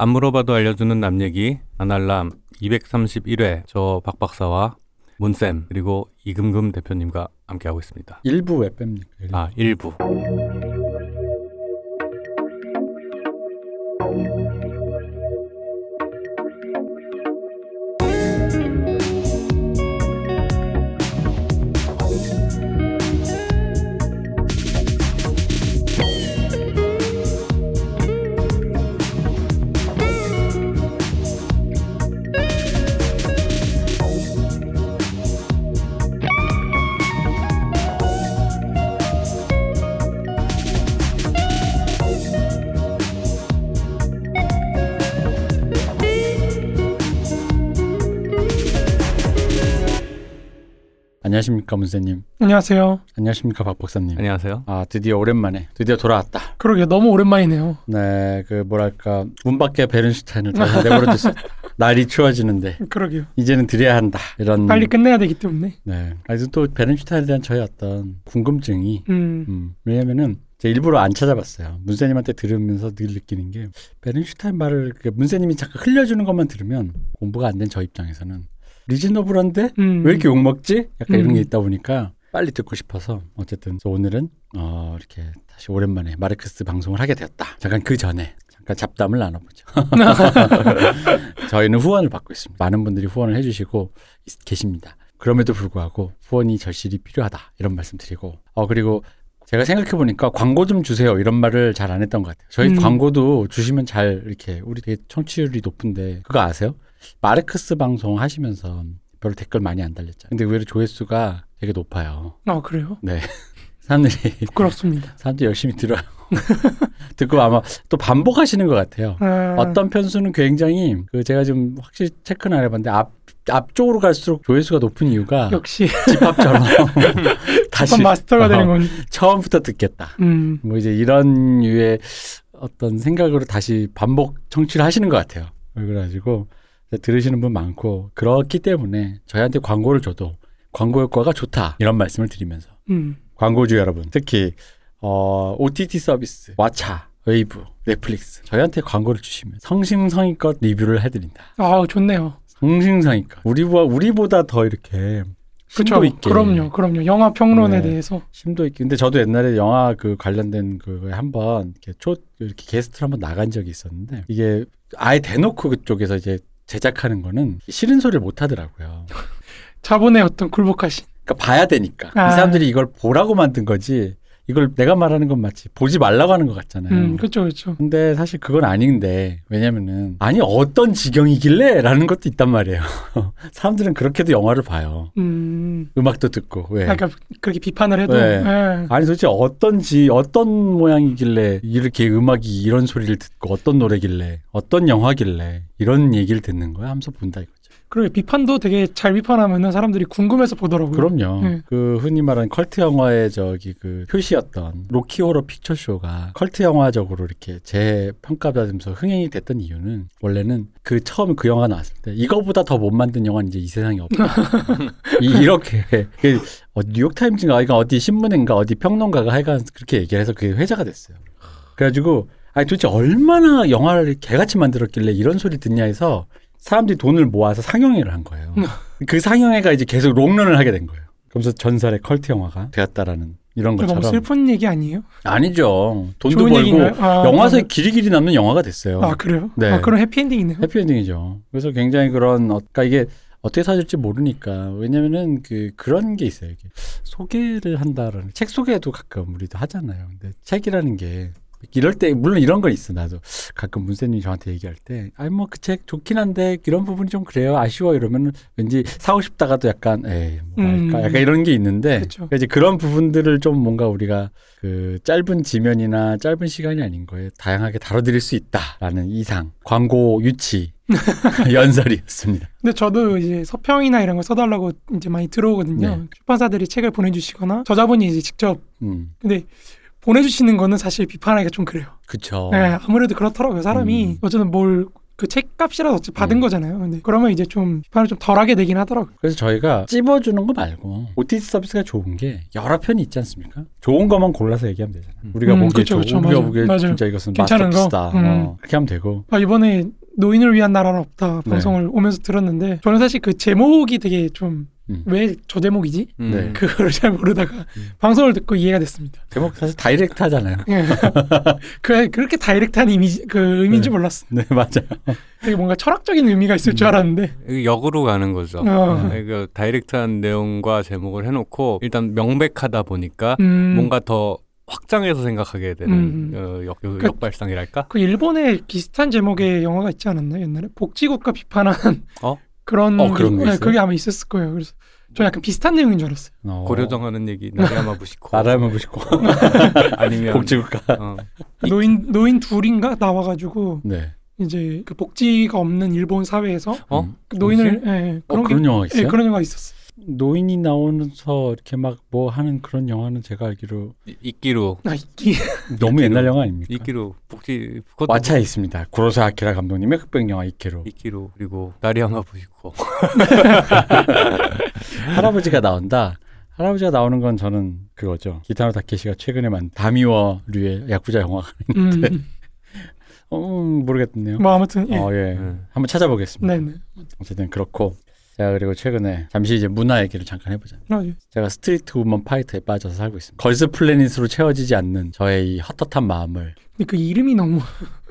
안 물어봐도 알려주는 남 얘기 아날람 231회 저 박박사와 문쌤 그리고 이금금 대표님과 함께하고 있습니다. 일부 왜 뺍니까? 일부. 아 일부. 안녕하십니까 문세님. 안녕하세요. 안녕하십니까 박 박사님. 안녕하세요. 아 드디어 오랜만에 드디어 돌아왔다. 그러게 너무 오랜만이네요. 네, 그 뭐랄까 문 밖에 베른슈타인을 다 내버려뒀어. 날이 추워지는데 그러게요. 이제는 드려야 한다. 이런 빨리 끝내야 되기 때문에. 네. 그래서 또 베른슈타인에 대한 저의 어떤 궁금증이 음. 음, 왜냐면은 제가 일부러 안 찾아봤어요. 문세님한테 들으면서 늘 느끼는 게 베른슈타인 말을 그 문세님이 잠깐 흘려주는 것만 들으면 공부가 안 된 저 입장에서는 리즈너블한데 음. 왜 이렇게 욕 먹지? 약간 이런 게 음. 있다 보니까 빨리 듣고 싶어서 어쨌든 오늘은 어 이렇게 다시 오랜만에 마르크스 방송을 하게 되었다. 잠깐 그 전에 잠깐 잡담을 나눠보죠. 저희는 후원을 받고 있습니다. 많은 분들이 후원을 해주시고 있- 계십니다. 그럼에도 불구하고 후원이 절실히 필요하다 이런 말씀드리고 어 그리고 제가 생각해 보니까 광고 좀 주세요 이런 말을 잘 안 했던 것 같아요. 저희 음. 광고도 주시면 잘 이렇게 우리 되게 청취율이 높은데 그거 아세요? 마르크스 방송 하시면서 별로 댓글 많이 안 달렸죠. 근데 의외로 조회수가 되게 높아요. 아 그래요? 네. 사람들이 부끄럽습니다. 사람들이 열심히 들어요. 듣고 아마 또 반복하시는 것 같아요. 아, 어떤 편수는 굉장히 그 제가 좀 확실히 체크는 안 해봤는데 앞 앞쪽으로 갈수록 조회수가 높은 이유가 역시 집합처럼 다시 한 마스터가 어, 되는 건. 처음부터 듣겠다. 음. 뭐 이제 이런 유의 어떤 생각으로 다시 반복 청취를 하시는 것 같아요. 그래가지고 들으시는 분 많고 그렇기 때문에 저희한테 광고를 줘도 광고 효과가 좋다 이런 말씀을 드리면서 음. 광고주 여러분 특히 어, OTT 서비스 왓챠 웨이브 넷플릭스 저희한테 광고를 주시면 성심성의껏 리뷰를 해드린다. 아 좋네요. 성심성의껏 우리보다 우리보다 더 이렇게 심도. 있게 그럼요. 그럼요. 영화 평론에 네. 대해서. 심도 있게. 근데 저도 옛날에 영화 그 관련된 그거에 한번 이렇게 초 이렇게 게스트로 한번 나간 적이 있었는데 이게 아예 대놓고 그쪽에서 이제 제작하는 거는 싫은 소리를 못 하더라고요. 자본의 어떤 굴복하신. 그러니까 봐야 되니까. 아. 이 사람들이 이걸 보라고 만든 거지. 이걸 내가 말하는 건 마치 보지 말라고 하는 것 같잖아요. 음. 그렇죠. 그렇죠. 근데 사실 그건 아닌데 왜냐면은 아니 어떤 지경이길래라는 것도 있단 말이에요. 사람들은 그렇게도 영화를 봐요. 음. 음악도 듣고 왜? 그러니까 그렇게 비판을 해도. 네. 예. 아니 도대체 어떤지 어떤 모양이길래 이렇게 음악이 이런 소리를 듣고 어떤 노래길래 어떤 영화길래 이런 얘기를 듣는 거야 하면서 본다 이거죠. 그리고 비판도 되게 잘 비판하면은 사람들이 궁금해서 보더라고요. 그럼요. 네. 그 흔히 말하는 컬트 영화의 저기 그 표시였던 로키 호러 픽처 쇼가 컬트 영화적으로 이렇게 재평가받으면서 흥행이 됐던 이유는 원래는 그 처음 그 영화 나왔을 때 이거보다 더 못 만든 영화는 이제 이 세상에 없다. 이- 이렇게 그 어, 뉴욕 타임즈인가 이거 어디 신문인가 어디 평론가가 하여간 그렇게 얘기를 해서 그게 회자가 됐어요. 그래가지고 아니 도대체 얼마나 영화를 개같이 만들었길래 이런 소리 듣냐 해서 사람들이 돈을 모아서 상영회를 한 거예요. 그 상영회가 이제 계속 롱런을 하게 된 거예요. 그러면서 전설의 컬트 영화가 되었다라는 이런 그거 너무 것처럼 슬픈 얘기 아니에요? 아니죠. 돈도 벌고 얘기인가요? 아, 영화사에 그러면- 길이 길이 남는 영화가 됐어요. 아 그래요? 네. 아 그런 해피엔딩이네요. 해피엔딩이죠. 그래서 굉장히 그런 어, 그러니까 이게 어떻게 사줄지 모르니까 왜냐면은 그 그런 게 있어요. 이게 소개를 한다라는 책 소개도 가끔 우리도 하잖아요. 근데 책이라는 게 이럴 때 물론 이런 건 있어 나도 가끔 문세님이 저한테 얘기할 때 아니 뭐 그 책 좋긴 한데 이런 부분이 좀 그래요 아쉬워 이러면은 왠지 사고 싶다가도 약간 에이 뭐랄까 음. 약간 이런 게 있는데 그쵸. 그러니까 이제 그런 부분들을 좀 뭔가 우리가 그 짧은 지면이나 짧은 시간이 아닌 거에 다양하게 다뤄드릴 수 있다라는 이상 광고 유치 연설이었습니다. 근데 저도 이제 서평이나 이런 거 써달라고 이제 많이 들어오거든요. 네. 출판사들이 책을 보내주시거나 저자분이 이제 직접 음, 근데 보내주시는 거는 사실 비판하기가 좀 그래요. 그쵸. 네, 아무래도 그렇더라고요. 사람이 음. 어쨌든 뭘 그 책값이라도 어차피 받은 음. 거잖아요. 근데 그러면 이제 좀 비판을 좀 덜하게 되긴 하더라고요. 그래서 저희가 찝어주는 거 말고 OTT 서비스가 좋은 게 여러 편이 있지 않습니까? 좋은 것만 골라서 얘기하면 되잖아요. 음. 우리가 음, 보기에 좋은, 우리가 맞아요. 보기에. 진짜 이것은. 마스터피스다. 음. 어, 그렇게 하면 되고. 아, 이번에 노인을 위한 나라는 없다 네. 방송을 오면서 들었는데 저는 사실 그 제목이 되게 좀 음. 왜 저 제목이지? 음. 네. 그거를 잘 모르다가 방송을 듣고 이해가 됐습니다. 제목 사실 direct 하잖아요. 예. 그 그렇게 direct한 이미지 그 의미인지 네. 몰랐어. 네, 맞아요. 되게 뭔가 철학적인 의미가 있을 줄 음. 알았는데. 역으로 가는 거죠. 어. 그 direct한 내용과 제목을 해놓고 일단 명백하다 보니까 음, 뭔가 더 확장해서 생각하게 되는 음. 어, 역, 역, 그- 역발상이랄까? 그 일본에 비슷한 제목의 영화가 있지 않았나요 옛날에 복지국가 비판한 어? 그런 어, 그런 거 네, 있어요? 그게 아마 있었을 거예요. 그래서 저 약간 비슷한 내용인 줄 알았어요. 어, 고려정하는 얘기 나리야마 부시코 나라면 보시고 아니면 복지국가. 어, 노인 노인 둘인가 나와가지고 네. 이제 그 복지가 없는 일본 사회에서 어? 음. 그 노인을 예, 예, 어, 그런 게 그런 영화 있어요? 예, 그런 영화가 있었어요. 노인이 나오면서 이렇게 막 뭐 하는 그런 영화는 제가 알기로 이- 이끼로 아 이게 너무 옛날 영화 아닙니까? 이끼로 복지 그것도 와차에 있습니다. 구로사 아키라 감독님의 흑백 영화 이케로. 이끼로 그리고 나리야마 부시코 할아버지가 나온다. 할아버지가 나오는 건 저는 그거죠. 기타노 다케시가 최근에 만 다미워류의 야쿠자 영화가 음, 어, 음, 모르겠네요. 뭐 아무튼 예. 어, 예. 음. 한번 찾아보겠습니다. 네네. 어쨌든 그렇고 제가 그리고 최근에 잠시 이제 문화 얘기를 잠깐 해보자. 아, 예. 제가 스트리트 우먼 파이터에 빠져서 살고 있습니다. 걸스 플래닛으로 채워지지 않는 저의 이 헛헛한 마음을 근데 그 이름이 너무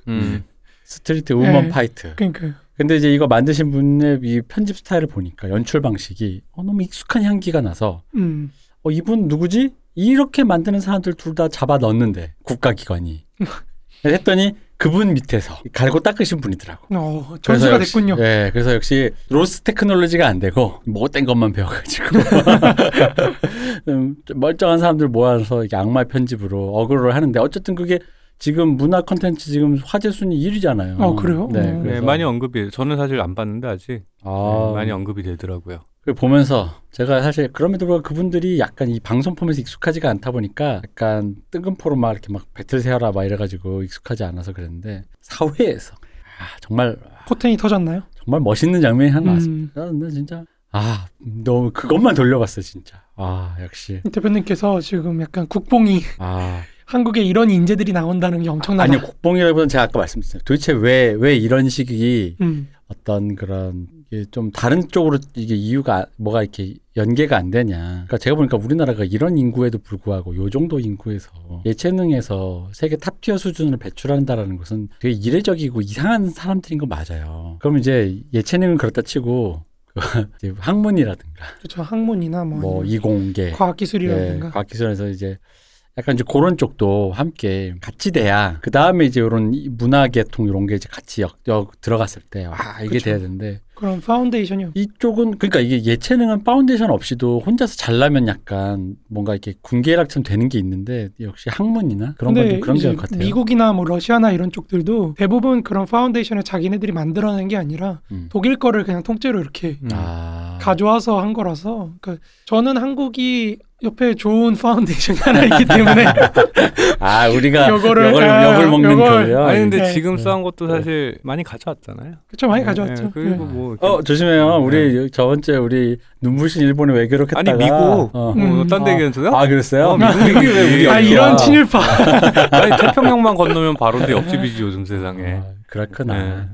음. 스트리트 우먼 네. 파이터. 그러니까요. 근데 이제 이거 만드신 분의 이 편집 스타일을 보니까 연출 방식이 어, 너무 익숙한 향기가 나서 음. 어, 이분 누구지? 이렇게 만드는 사람들 둘 다 잡아 넣었는데 국가기관이 했더니 그분 밑에서 갈고 닦으신 분이더라고. 어, 전수가 역시- 됐군요. 예, 그래서 역시 로스 테크놀로지가 안 되고 못된 것만 배워가지고 음, 좀 멀쩡한 사람들 모아서 악마 편집으로 어그로를 하는데 어쨌든 그게 지금 문화 컨텐츠 지금 화제 순위 1위잖아요. 어, 그래요? 네, 음. 네, 많이 언급이 저는 사실 안 봤는데 아직 아, 네, 많이 언급이 되더라고요. 그 보면서 제가 사실 그럼에도 불구하고 그분들이 약간 이 방송 포맷이 익숙하지가 않다 보니까 약간 뜬금포로 막 이렇게 막 배틀 세워라 막 이래가지고 익숙하지 않아서 그랬는데 사회에서 아, 정말 포텐이 터졌나요? 정말 멋있는 장면이 하나 나왔습니다. 음. 나 진짜 아 너무 그것만 돌려봤어 진짜. 아 역시 대표님께서 지금 약간 국뽕이 아 한국에 이런 인재들이 나온다는 게 엄청나다. 아니 국뽕이라기보다는 제가 아까 말씀드렸어요. 도대체 왜 왜 이런 식이 음. 어떤 그런 이게 좀 다른 쪽으로 이게 이유가 뭐가 이렇게 연계가 안 되냐. 그러니까 제가 보니까 우리나라가 이런 인구에도 불구하고 요 정도 인구에서 예체능에서 세계 top tier 수준을 배출한다라는 것은 되게 이례적이고 이상한 사람들인 거 맞아요. 그럼 이제 예체능은 그렇다 치고 학문이라든가 그렇죠. 학문이나 뭐, 뭐 이공계 과학기술이라든가. 네, 과학기술에서 이제 약간 이제 그런 쪽도 함께 같이 돼야 그 다음에 이제 이런 문화계통 이런 게 이제 같이 역, 역 들어갔을 때 와 이게 그쵸. 돼야 되는데 그런 foundation이 없- 이쪽은 그러니까 이게 예체능은 파운데이션 없이도 혼자서 잘나면 약간 뭔가 이렇게 군계일학처럼 되는 게 있는데 역시 학문이나 그런 건좀 그런 게 같아요. 미국이나 뭐 러시아나 이런 쪽들도 대부분 그런 foundation을 자기네들이 만들어낸 게 아니라 음. 독일 거를 그냥 통째로 이렇게 음. 아 가져와서 한 거라서 그러니까 저는 한국이 옆에 좋은 foundation이 하나 있기 때문에 아 우리가 요거를, 역을 아, 역을 먹는 거예요. 아니 근데 네. 지금 네. 쌓은 것도 사실 많이 가져왔잖아요. 그쵸 많이 네, 가져왔죠. 네, 그리고 네. 뭐 이렇게 어 조심해요. 우리 저번 주에 우리 눈부신 일본에 왜 그렇겠다가 아니 미국 어. 음. 어, 딴데 얘기했어요? 아 그랬어요? 어, 미국이 왜 우리 아 이런 와? 친일파. 아니 태평양만 건너면 바로인데 옆집이지 요즘 세상에. 아, 그렇구나.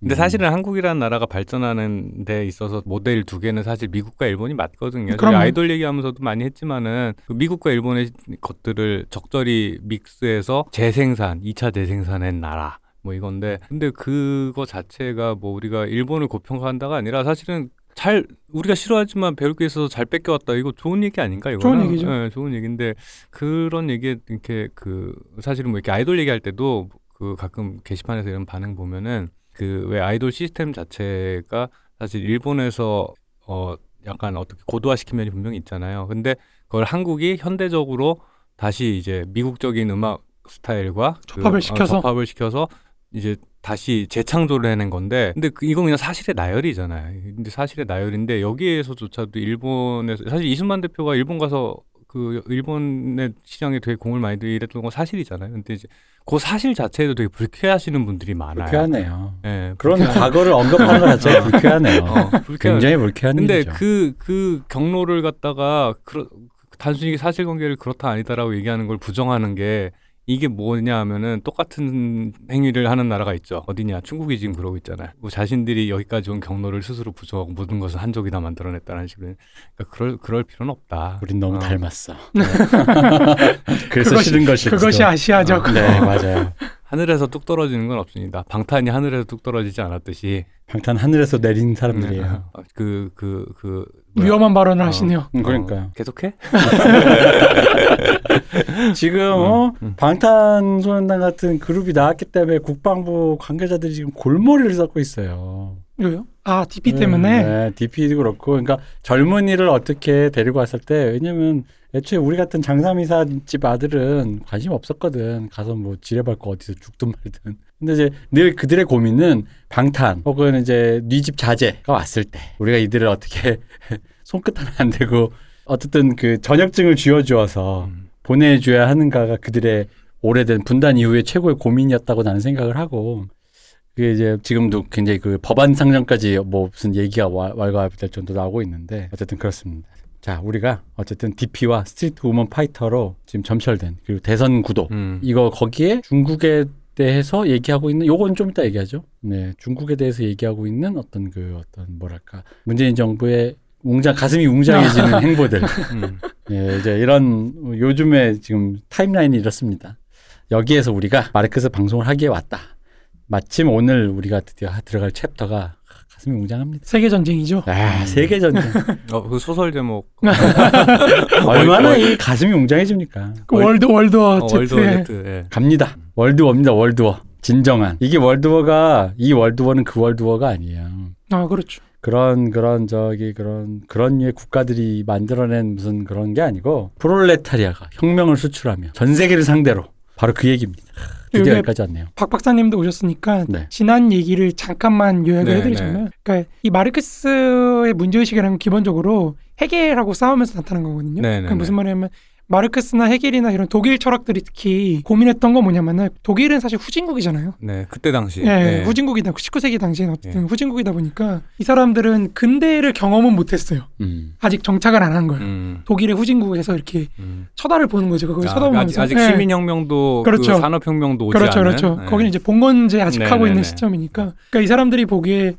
근데 음. 사실은 한국이라는 나라가 발전하는 데 있어서 모델 두 개는 사실 미국과 일본이 맞거든요. 그럼요. 아이돌 얘기하면서도 많이 했지만은 그 미국과 일본의 것들을 적절히 믹스해서 재생산, 2차 재생산한 나라. 뭐 이건데 근데 그거 자체가 뭐 우리가 일본을 고평가한다가 아니라 사실은 잘 우리가 싫어하지만 배울 게 있어서 잘 뺏겨왔다 이거 좋은 얘기 아닌가 이거 좋은 얘기죠. 네, 좋은 얘기인데 그런 얘기에 이렇게 그 사실은 뭐 이렇게 아이돌 얘기할 때도 그 가끔 게시판에서 이런 반응 보면은 그 왜 아이돌 시스템 자체가 사실 일본에서 어 약간 어떻게 고도화시킨 면이 분명히 있잖아요. 근데 그걸 한국이 현대적으로 다시 이제 미국적인 음악 스타일과 그, 접합을 어, 시켜서? 접합을 시켜서 이제 다시 재창조를 해낸 건데 근데 그 이건 그냥 사실의 나열이잖아요. 근데 사실의 나열인데 여기에서조차도 일본에서 사실 이순만 대표가 일본 가서 그 일본의 시장에 되게 공을 많이 들였던 건 사실이잖아요. 근데 이제 그 사실 자체에도 되게 불쾌하시는 분들이 많아요. 불쾌하네요. 예, 그런 불쾌한- 과거를 언급하는 것 자체가 불쾌하네요. 어, 굉장히 불쾌한 근데 일이죠. 그, 그 경로를 갖다가, 그러, 단순히 사실관계를 그렇다 아니다라고 얘기하는 걸 부정하는 게 이게 뭐냐 하면은 똑같은 행위를 하는 나라가 있죠. 어디냐? 중국이 지금 그러고 있잖아요. 뭐 자신들이 여기까지 온 경로를 스스로 부정하고 모든 것을 한족이 다 만들어냈다는 식으로. 그러니까 그럴, 그럴 필요는 없다. 우린 너무 어. 닮았어. 그래서 그것이- 싫은 것이 그것이 아시아적. 네 맞아요. 하늘에서 뚝 떨어지는 건 없습니다. 방탄이 하늘에서 뚝 떨어지지 않았듯이. 방탄 하늘에서 내린 사람들이에요. 어, 그, 그, 그. 뭐야. 위험한 발언을 어. 하시네요. 음, 그러니까요. 어, 계속해? 지금 어? 음. 방탄소년단 같은 그룹이 나왔기 때문에 국방부 관계자들이 지금 골머리를 썩고 있어요. 왜요? 아 DP 때문에. 네, DP도 그렇고, 그러니까 젊은이를 어떻게 데리고 왔을 때, 왜냐면 애초에 우리 같은 장사미사 집 아들은 관심 없었거든. 가서 뭐 지뢰밟고 어디서 죽든 말든. 근데 이제 늘 그들의 고민은 방탄 혹은 이제 네집 자제가 왔을 때 우리가 이들을 어떻게 손끝 하나 안 대고 어쨌든 그 전역증을 쥐어주어서 음. 보내줘야 하는가가 그들의 오래된 분단 이후의 최고의 고민이었다고 나는 생각을 하고 그게 이제 지금도 굉장히 그 법안 상정까지 뭐 무슨 얘기가 와- 왈가왈부될 정도 나오고 있는데 어쨌든 그렇습니다. 자 우리가 어쨌든 DP와 스트리트 우먼 파이터로 지금 점철된 그리고 대선 구도 음. 이거 거기에 중국에 대해서 얘기하고 있는 요건 좀 이따 얘기하죠. 네, 중국에 대해서 얘기하고 있는 어떤 그 어떤 뭐랄까 문재인 정부의 웅장 가슴이 웅장해지는 행보들. 음. 예, 이제 이런 요즘에 지금 timeline이 이렇습니다. 여기에서 우리가 마르크스 방송을 하기에 왔다. 마침 오늘 우리가 드디어 들어갈 chapter가 가슴이 웅장합니다. 세계 전쟁이죠. 아, 세계 전쟁. 어, 그 소설 제목. 얼마나 이 가슴이 웅장해집니까? 그 world world war 어, World Z의 world. 예. 갑니다. 월드워입니다. 월드워. 진정한. 이게 월드워가 이 월드워는 그 월드워가 아니에요. 아 그렇죠. 그런 그런 저기 그런 그런 류의 국가들이 만들어낸 무슨 그런 게 아니고 프롤레타리아가 혁명을 수출하며 전 세계를 상대로 바로 그 얘기입니다. 드디어 여기까지 왔네요. 박 박사님도 오셨으니까 네. 지난 얘기를 잠깐만 요약을 네, 해드리자면, 그러니까 이 마르크스의 문제의식이라는 건 기본적으로 해겔하고 싸우면서 나타난 거거든요. 네, 네, 그러니까 무슨 네. 말이냐면 마르크스나 해겔이나 이런 독일 철학들이 특히 고민했던 건 뭐냐면은 독일은 사실 후진국이잖아요. 네, 그때 당시. 예, 예. 후진국이다. 19세기 당시에는 어쨌든 예. 후진국이다 보니까 이 사람들은 근대를 경험은 못했어요. 음. 아직 정착을 안 한 거예요. 음, 독일의 후진국에서 이렇게 음. 쳐다를 보는 거죠. 그걸 아, 쳐다보면서 아직, 아직 예. 시민혁명도 그렇죠. 그 산업혁명도 오지 그렇죠, 않은. 그렇죠. 예. 거기는 이제 봉건제 아직 네, 하고 네, 있는 네. 시점이니까. 그러니까 이 사람들이 보기에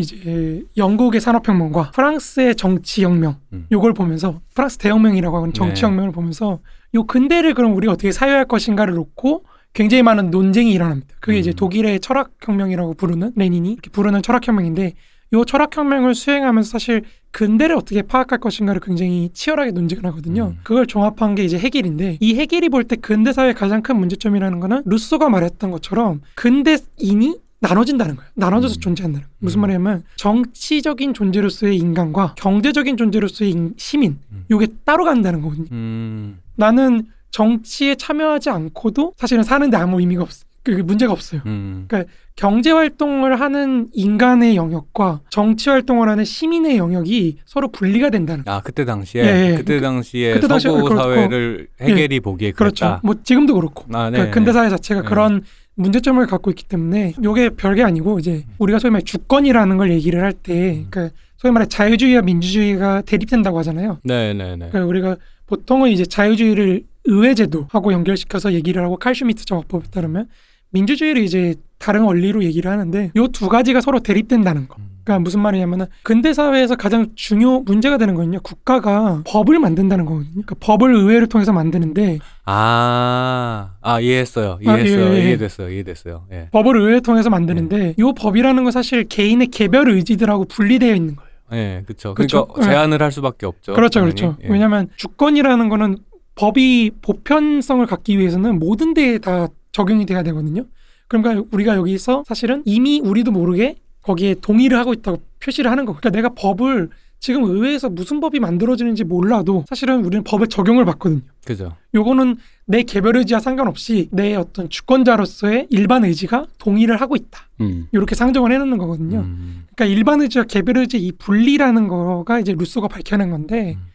이제 영국의 산업혁명과 프랑스의 정치혁명 음. 요걸 보면서 프랑스 대혁명이라고 하는 정치혁명을 보면서 요 근대를 그럼 우리가 어떻게 사유할 것인가를 놓고 굉장히 많은 논쟁이 일어납니다. 그게 이제 음. 독일의 철학혁명이라고 부르는 레닌이 부르는 철학혁명인데 요 철학혁명을 수행하면서 사실 근대를 어떻게 파악할 것인가를 굉장히 치열하게 논쟁을 하거든요. 음. 그걸 종합한 게 이제 해겔인데 이 해겔이 볼 때 근대 사회의 가장 큰 문제점이라는 거는 루소가 말했던 것처럼 근대인이 나눠진다는 거예요. 나눠져서 음. 존재한다는 거예요. 무슨 음. 말이냐면 정치적인 존재로서의 인간과 경제적인 존재로서의 인- 시민 음. 요게 따로 간다는 거거든요. 음, 나는 정치에 참여하지 않고도 사실은 사는데 아무 의미가 없어. 그 문제가 없어요. 음. 경제 활동을 하는 인간의 영역과 정치 활동을 하는 시민의 영역이 서로 분리가 된다는. 아 그때 당시에 예, 예. 그때 당시에 그때 당시에 서구 그렇고. 사회를 해결이 보기에 그렇죠. 그랬다. 뭐 지금도 그렇고. 아, 네. 그러니까 근대 사회 자체가 네. 그런 문제점을 갖고 있기 때문에 이게 별게 아니고 이제 우리가 소위 말해 주권이라는 걸 얘기를 할 때 그러니까 소위 말해 자유주의와 민주주의가 대립된다고 하잖아요. 네, 네, 네. 그러니까 우리가 보통은 이제 자유주의를 의회제도하고 연결시켜서 얘기를 하고 칼슈미트 정법에 따르면 민주주의를 이제 다른 원리로 얘기를 하는데 요 두 가지가 서로 대립된다는 거. 그러니까 무슨 말이냐면은 근대 사회에서 가장 중요 문제가 되는 거는요. 국가가 법을 만든다는 거거든요. 그러니까 법을 의회를 통해서 만드는데 아, 아 이해했어요. 아, 이해했어요. 예, 예. 이해됐어요. 이해됐어요. 예. 법을 의회를 통해서 만드는데 요 법이라는 건 사실 개인의 개별 의지들하고 분리되어 있는 거예요. 예, 그렇죠. 그러니까 제한을 할 수밖에 없죠. 그렇죠, 당연히. 그렇죠. 예. 왜냐하면 주권이라는 거는 법이 보편성을 갖기 위해서는 모든 데에 다 적용이 돼야 되거든요. 그러니까 우리가 여기서 사실은 이미 우리도 모르게 거기에 동의를 하고 있다고 표시를 하는 거. 그러니까 내가 법을 지금 의회에서 무슨 법이 만들어지는지 몰라도 사실은 우리는 법의 적용을 받거든요. 그죠. 요거는 내 개별 의지와 상관없이 내 어떤 주권자로서의 일반 의지가 동의를 하고 있다. 음. 이렇게 상정을 해놓는 거거든요. 음. 그러니까 일반 의지와 개별 의지 이 분리라는 거가 이제 루소가 밝혀낸 건데 음.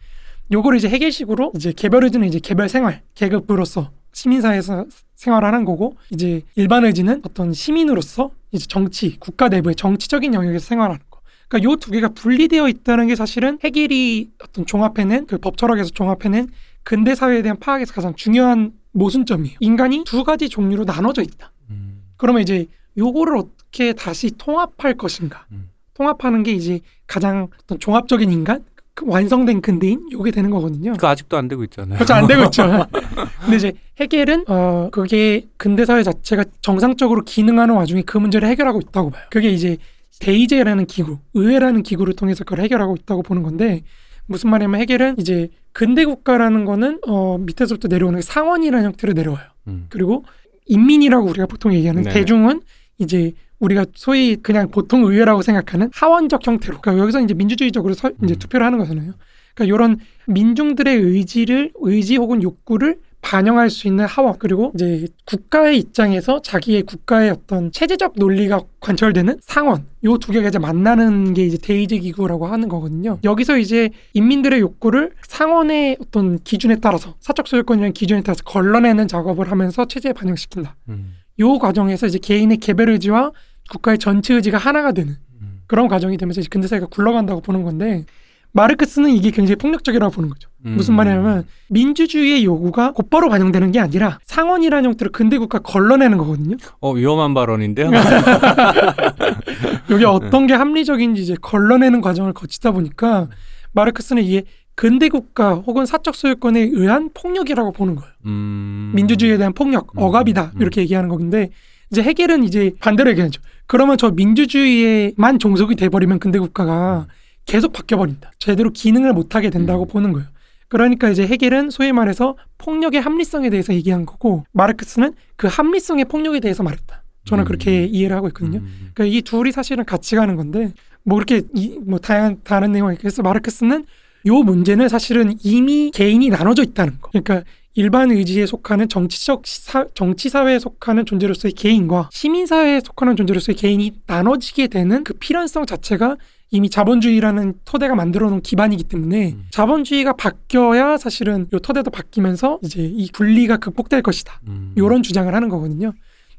요거를 이제 해결식으로 이제 개별 의지는 이제 개별 생활 계급으로서 시민사회에서 생활하는 거고 이제 일반 의지는 어떤 시민으로서 이제 정치 국가 내부의 정치적인 영역에서 생활하는 거. 그러니까 요 두 개가 분리되어 있다는 게 사실은 해결이 어떤 종합해낸 그 법철학에서 종합해낸 근대 사회에 대한 파악에서 가장 중요한 모순점이에요. 인간이 두 가지 종류로 나눠져 있다. 음. 그러면 이제 요거를 어떻게 다시 통합할 것인가? 음. 통합하는 게 이제 가장 어떤 종합적인 인간, 그 완성된 근대인 요게 되는 거거든요. 그 아직도 안 되고 있잖아요. 그렇죠 안 되고 있죠. 근데 이제 해결은 어 그게 근대 사회 자체가 정상적으로 기능하는 와중에 그 문제를 해결하고 있다고 봐요. 그게 이제 대의제라는 기구, 의회라는 기구를 통해서 그걸 해결하고 있다고 보는 건데 무슨 말이냐면 해결은 이제 근대 국가라는 거는 어 밑에서부터 내려오는 상원이라는 형태로 내려와요. 음. 그리고 인민이라고 우리가 보통 얘기하는 네네. 대중은 이제 우리가 소위 그냥 보통 의회라고 생각하는 하원적 형태로 그러니까 여기서 이제 민주주의적으로 서, 이제 음. 투표를 하는 거잖아요. 그러니까 이런 민중들의 의지를 의지 혹은 욕구를 반영할 수 있는 하원 그리고 이제 국가의 입장에서 자기의 국가의 어떤 체제적 논리가 관철되는 상원 요 두 개가 이제 만나는 게 이제 대의제 기구라고 하는 거거든요. 여기서 이제 인민들의 욕구를 상원의 어떤 기준에 따라서 사적 소유권이라는 기준에 따라서 걸러내는 작업을 하면서 체제에 반영시킨다. 음. 요 과정에서 이제 개인의 개별 의지와 국가의 전체 의지가 하나가 되는 음. 그런 과정이 되면서 이제 근대 사회가 굴러간다고 보는 건데 마르크스는 이게 굉장히 폭력적이라고 보는 거죠. 무슨 음. 말이냐면 민주주의의 요구가 곧바로 반영되는 게 아니라 상원이라는 형태로 근대 국가 걸러내는 거거든요. 어 위험한 발언인데요. 이게 어떤 게 합리적인지 이제 걸러내는 과정을 거치다 보니까 마르크스는 이게 근대 국가 혹은 사적 소유권에 의한 폭력이라고 보는 거예요. 음. 민주주의에 대한 폭력, 음, 억압이다 음. 이렇게 얘기하는 건데 이제 해결은 이제 반대로 얘기하죠. 그러면 저 민주주의에만 종속이 돼버리면 근대 국가가 계속 바뀌어버린다. 제대로 기능을 못하게 된다고 음. 보는 거예요. 그러니까 이제 해결은 소위 말해서 폭력의 합리성에 대해서 얘기한 거고 마르크스는 그 합리성의 폭력에 대해서 말했다. 저는 음. 그렇게 이해를 하고 있거든요. 음. 그러니까 이 둘이 사실은 같이 가는 건데 뭐 그렇게 이, 뭐 다양한 다른 내용이 그래서 마르크스는 요 문제는 사실은 이미 개인이 나눠져 있다는 거. 그러니까 일반 의지에 속하는 정치적 사, 정치 사회에 속하는 존재로서의 개인과 시민 사회에 속하는 존재로서의 개인이 나눠지게 되는 그 필연성 자체가 이미 자본주의라는 토대가 만들어 놓은 기반이기 때문에 음. 자본주의가 바뀌어야 사실은 요 토대도 바뀌면서 이제 이 분리가 극복될 것이다. 음. 요런 주장을 하는 거거든요.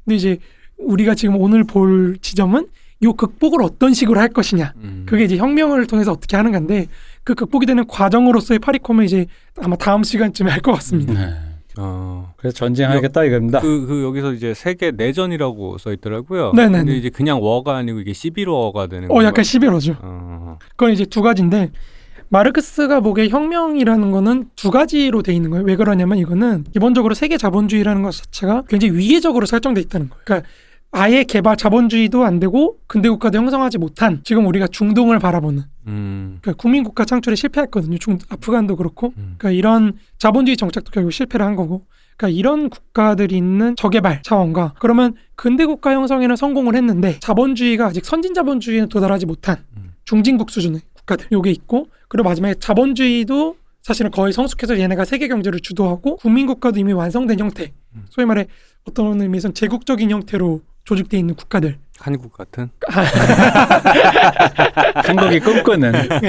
근데 이제 우리가 지금 오늘 볼 지점은 요 극복을 어떤 식으로 할 것이냐. 음. 그게 이제 혁명을 통해서 어떻게 하는 건데 그 극복이 되는 과정으로서의 파리콤을 이제 아마 다음 시간쯤에 할 것 같습니다. 네. 어. 그래서 전쟁하겠다 이겁니다. 그, 그 여기서 이제 세계 내전이라고 써 있더라고요. 네네네. 근데 이제 그냥 워가 아니고 이게 11워가 되는 어, 약간 건가요? 11호죠. 어. 그건 이제 두 가지인데 마르크스가 보기에 혁명이라는 거는 두 가지로 돼 있는 거예요. 왜 그러냐면 이거는 기본적으로 세계 자본주의라는 것 자체가 굉장히 위계적으로 설정돼 있다는 거예요. 그러니까 아예 개발 자본주의도 안 되고 근대 국가도 형성하지 못한 지금 우리가 중동을 바라보는 음. 그러니까 국민 국가 창출에 실패했거든요. 중 아프간도 그렇고 음. 그러니까 이런 자본주의 정책도 결국 실패를 한 거고 그러니까 이런 국가들이 있는 저개발 차원과 그러면 근대 국가 형성에는 성공을 했는데 자본주의가 아직 선진 자본주의에 도달하지 못한 음. 중진국 수준의 국가들 요게 있고 그리고 마지막에 자본주의도 사실은 거의 성숙해서 얘네가 세계 경제를 주도하고 국민 국가도 이미 완성된 형태 음. 소위 말해 어떤 의미에서는 제국적인 형태로 조직돼 있는 국가들 한국 같은. 한국이 꿈꾸는 그렇죠.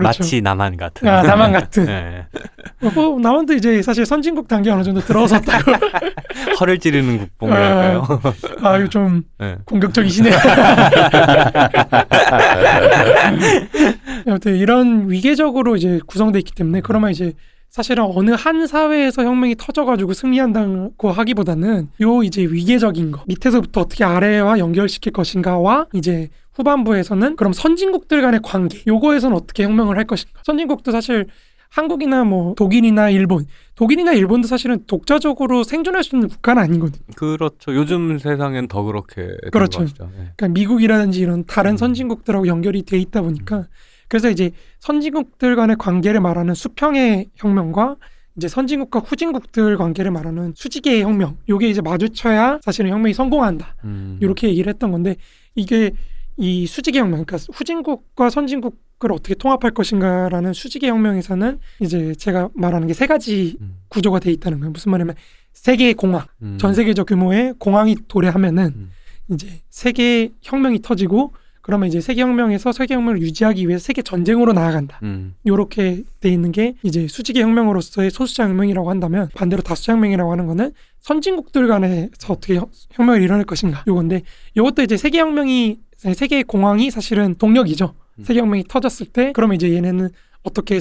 마치 남한 같은. 아, 남한 같은 네. 뭐 남한도 이제 사실 선진국 단계 어느 정도 들어섰다고 허를 찌르는 국뽕이랄까요. 아 이거 좀 네. 공격적이시네요. 아무튼 이런 위계적으로 이제 구성돼 있기 때문에 그러면 이제 사실은 어느 한 사회에서 혁명이 터져가지고 승리한다고 하기보다는 요 이제 위계적인 거 밑에서부터 어떻게 아래와 연결시킬 것인가와 이제 후반부에서는 그럼 선진국들 간의 관계 요거에서는 어떻게 혁명을 할 것인가 선진국도 사실 한국이나 뭐 독일이나 일본 독일이나 일본도 사실은 독자적으로 생존할 수 있는 국가는 아니거든요. 그렇죠. 요즘 세상엔 더 그렇게 된 그렇죠. 네. 그러니까 미국이라든지 이런 다른 음. 선진국들하고 연결이 돼 있다 보니까 그래서 이제 선진국들 간의 관계를 말하는 수평의 혁명과 이제 선진국과 후진국들 관계를 말하는 수직의 혁명 요게 이제 마주쳐야 사실은 혁명이 성공한다 음. 이렇게 얘기를 했던 건데 이게 이 수직의 혁명 그러니까 후진국과 선진국을 어떻게 통합할 것인가라는 수직의 혁명에서는 이제 제가 말하는 게 세 가지 음. 구조가 돼 있다는 거예요 무슨 말이냐면 세계의 공항 음. 전 세계적 규모의 공항이 도래하면은 음. 이제 세계 혁명이 터지고 그러면 이제 세계혁명에서 세계혁명을 유지하기 위해서 세계 전쟁으로 나아간다. 음. 요렇게 돼 있는 게 이제 수직의 혁명으로서의 소수자 혁명이라고 한다면 반대로 다수자 혁명이라고 하는 거는 선진국들 간에서 어떻게 혁- 혁명을 일어날 것인가 요건데 요것도 이제 세계 혁명이 세계 공황이 사실은 동력이죠. 음. 세계 혁명이 터졌을 때 그러면 이제 얘네는 어떻게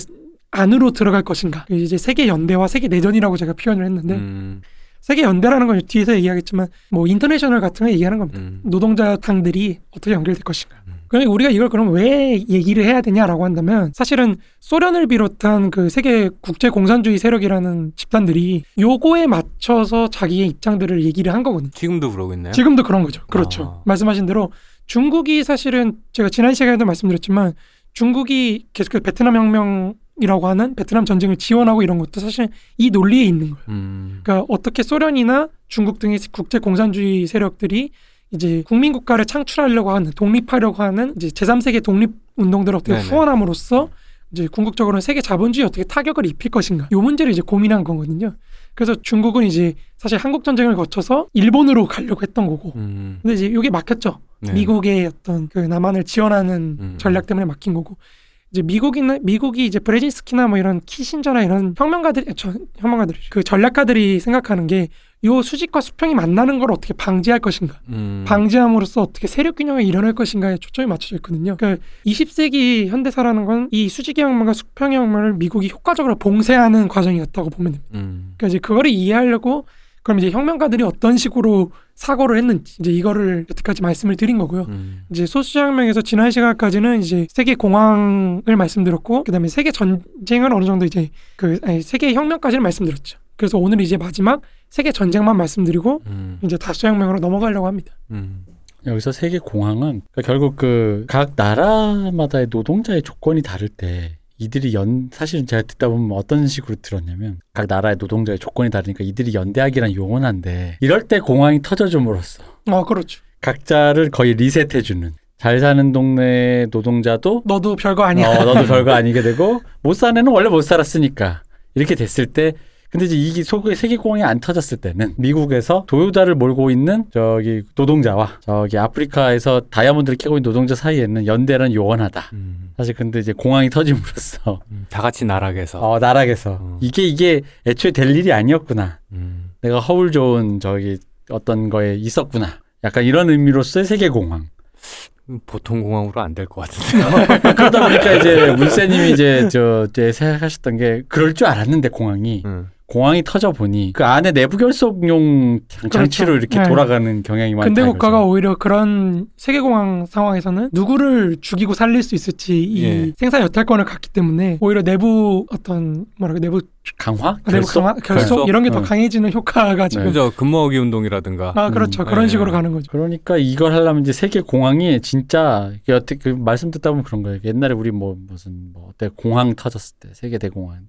안으로 들어갈 것인가 이제 세계 연대와 세계 내전이라고 제가 표현을 했는데 음. 세계 연대라는 건 뒤에서 얘기하겠지만 뭐 인터내셔널 같은 거 얘기하는 겁니다. 음. 노동자 당들이 어떻게 연결될 것인가. 음. 그러니까 우리가 이걸 그럼 왜 얘기를 해야 되냐라고 한다면 사실은 소련을 비롯한 그 세계 국제 공산주의 세력이라는 집단들이 요거에 맞춰서 자기의 입장들을 얘기를 한 거거든요. 지금도 그러고 있나요? 지금도 그런 거죠. 그렇죠. 아. 말씀하신 대로 중국이 사실은 제가 지난 시간에도 말씀드렸지만 중국이 계속해서 베트남 혁명 이라고 하는 베트남 전쟁을 지원하고 이런 것도 사실 이 논리에 있는 거예요. 음. 그러니까 어떻게 소련이나 중국 등의 국제 공산주의 세력들이 이제 국민 국가를 창출하려고 하는 독립하려고 하는 이제 제3세계 독립 운동들을 어떻게 네네. 후원함으로써 이제 궁극적으로는 세계 자본주의 어떻게 타격을 입힐 것인가 요 문제를 이제 고민한 거거든요. 그래서 중국은 이제 사실 한국 전쟁을 거쳐서 일본으로 가려고 했던 거고. 음. 근데 이제 이게 막혔죠. 네. 미국의 어떤 그 남한을 지원하는 음. 전략 때문에 막힌 거고. 이제 미국이나 미국이 이제 브레진스키나 뭐 이런 키신저나 이런 혁명가들이 저 혁명가들이 그 전략가들이 생각하는 게 요 수직과 수평이 만나는 걸 어떻게 방지할 것인가. 음. 방지함으로써 어떻게 세력 균형이 일어날 것인가에 초점이 맞춰져 있거든요. 그러니까 20세기 현대사라는 건 이 수직의 혁명과 수평의 혁명을 미국이 효과적으로 봉쇄하는 과정이었다고 보면 됩니다. 음. 그러니까 이제 그거를 이해하려고 그럼 이제 혁명가들이 어떤 식으로 사고를 했는지 이제 이거를 여태까지 말씀을 드린 거고요. 음. 이제 소수자혁명에서 지난 시간까지는 이제 세계 공황을 말씀드렸고 그다음에 세계 전쟁은 어느 정도 이제 그 아니, 세계 혁명까지는 말씀드렸죠. 그래서 오늘 이제 마지막 세계 전쟁만 말씀드리고 음. 이제 다수혁명으로 넘어가려고 합니다. 음. 여기서 세계 공항은 그러니까 결국 그 각 나라마다의 노동자의 조건이 다를 때 이들이 연 사실은 제가 듣다 보면 어떤 식으로 들었냐면 각 나라의 노동자의 조건이 다르니까 이들이 연대하기란 용언한데 이럴 때 공항이 터져줌으로써 어 그렇죠. 각자를 거의 리셋해주는 잘 사는 동네 노동자도 너도 별거 아니야. 어, 너도 별거 아니게 되고 못 사는 애는 원래 못 살았으니까 이렇게 됐을 때 근데 이제 이게 속에 세계 공항이 안 터졌을 때는 미국에서 도요다를 몰고 있는 저기 노동자와 저기 아프리카에서 다이아몬드를 캐고 있는 노동자 사이에는 연대는 요원하다. 음. 사실 근데 이제 공항이 터짐으로써 음. 다 같이 나락에서. 어 나락에서 어. 이게 이게 애초에 될 일이 아니었구나. 음. 내가 허울 좋은 저기 어떤 거에 있었구나. 약간 이런 의미로서의 세계 공항. 음, 보통 공항으로 안 될 것 같은데. 그러다 보니까 이제 문세님이 이제 저 이제 생각하셨던 게 그럴 줄 알았는데 공항이 음. 공항이 터져 보니 그 안에 내부 결속용 장치로 그렇죠. 이렇게 네. 돌아가는 경향이 많다. 근대 국가가 이거죠. 오히려 그런 세계 공황 상황에서는 누구를 죽이고 살릴 수 있을지 이 예. 생사 여탈권을 갖기 때문에 오히려 내부 어떤 뭐랄까 내부 강화 내부 결속 강화, 결속, 결속? 이런 게더 어. 강해지는 효과가 지금 그죠 금 모으기 운동이라든가. 아 그렇죠 음, 그런 예. 식으로 가는 거죠. 그러니까 이걸 하려면 이제 세계 공황이 진짜 어떻게 그 말씀 듣다 보면 그런 거예요. 옛날에 우리 뭐 무슨 뭐 어때 공황 터졌을 때 세계 대공황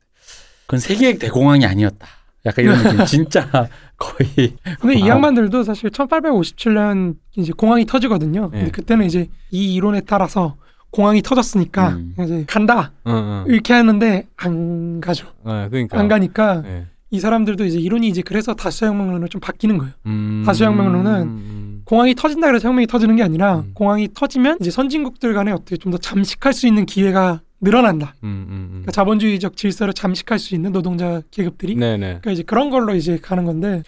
그건 세계 대공황이 아니었다. 약간 이런 느낌. 진짜 거의 근데 이 wow. 양반들도 사실 1857년 이제 공황이 터지거든요. 근데 예. 그때는 이제 이 이론에 따라서 공황이 터졌으니까 음. 이제 간다 응, 응. 이렇게 하는데 안 가죠. 네, 그러니까. 안 가니까 예. 이 사람들도 이제 이론이 이제 그래서 다수혁명론으로 좀 바뀌는 거예요. 음. 다수혁명론은 음. 공항이 터진다 그래서 혁명이 터지는 게 아니라 음. 공항이 터지면 이제 선진국들 간에 어떻게 좀 더 잠식할 수 있는 기회가 늘어난다. 음, 음, 음. 그러니까 자본주의적 질서를 잠식할 수 있는 노동자 계급들이 네네. 그러니까 이제 그런 걸로 이제 가는 건데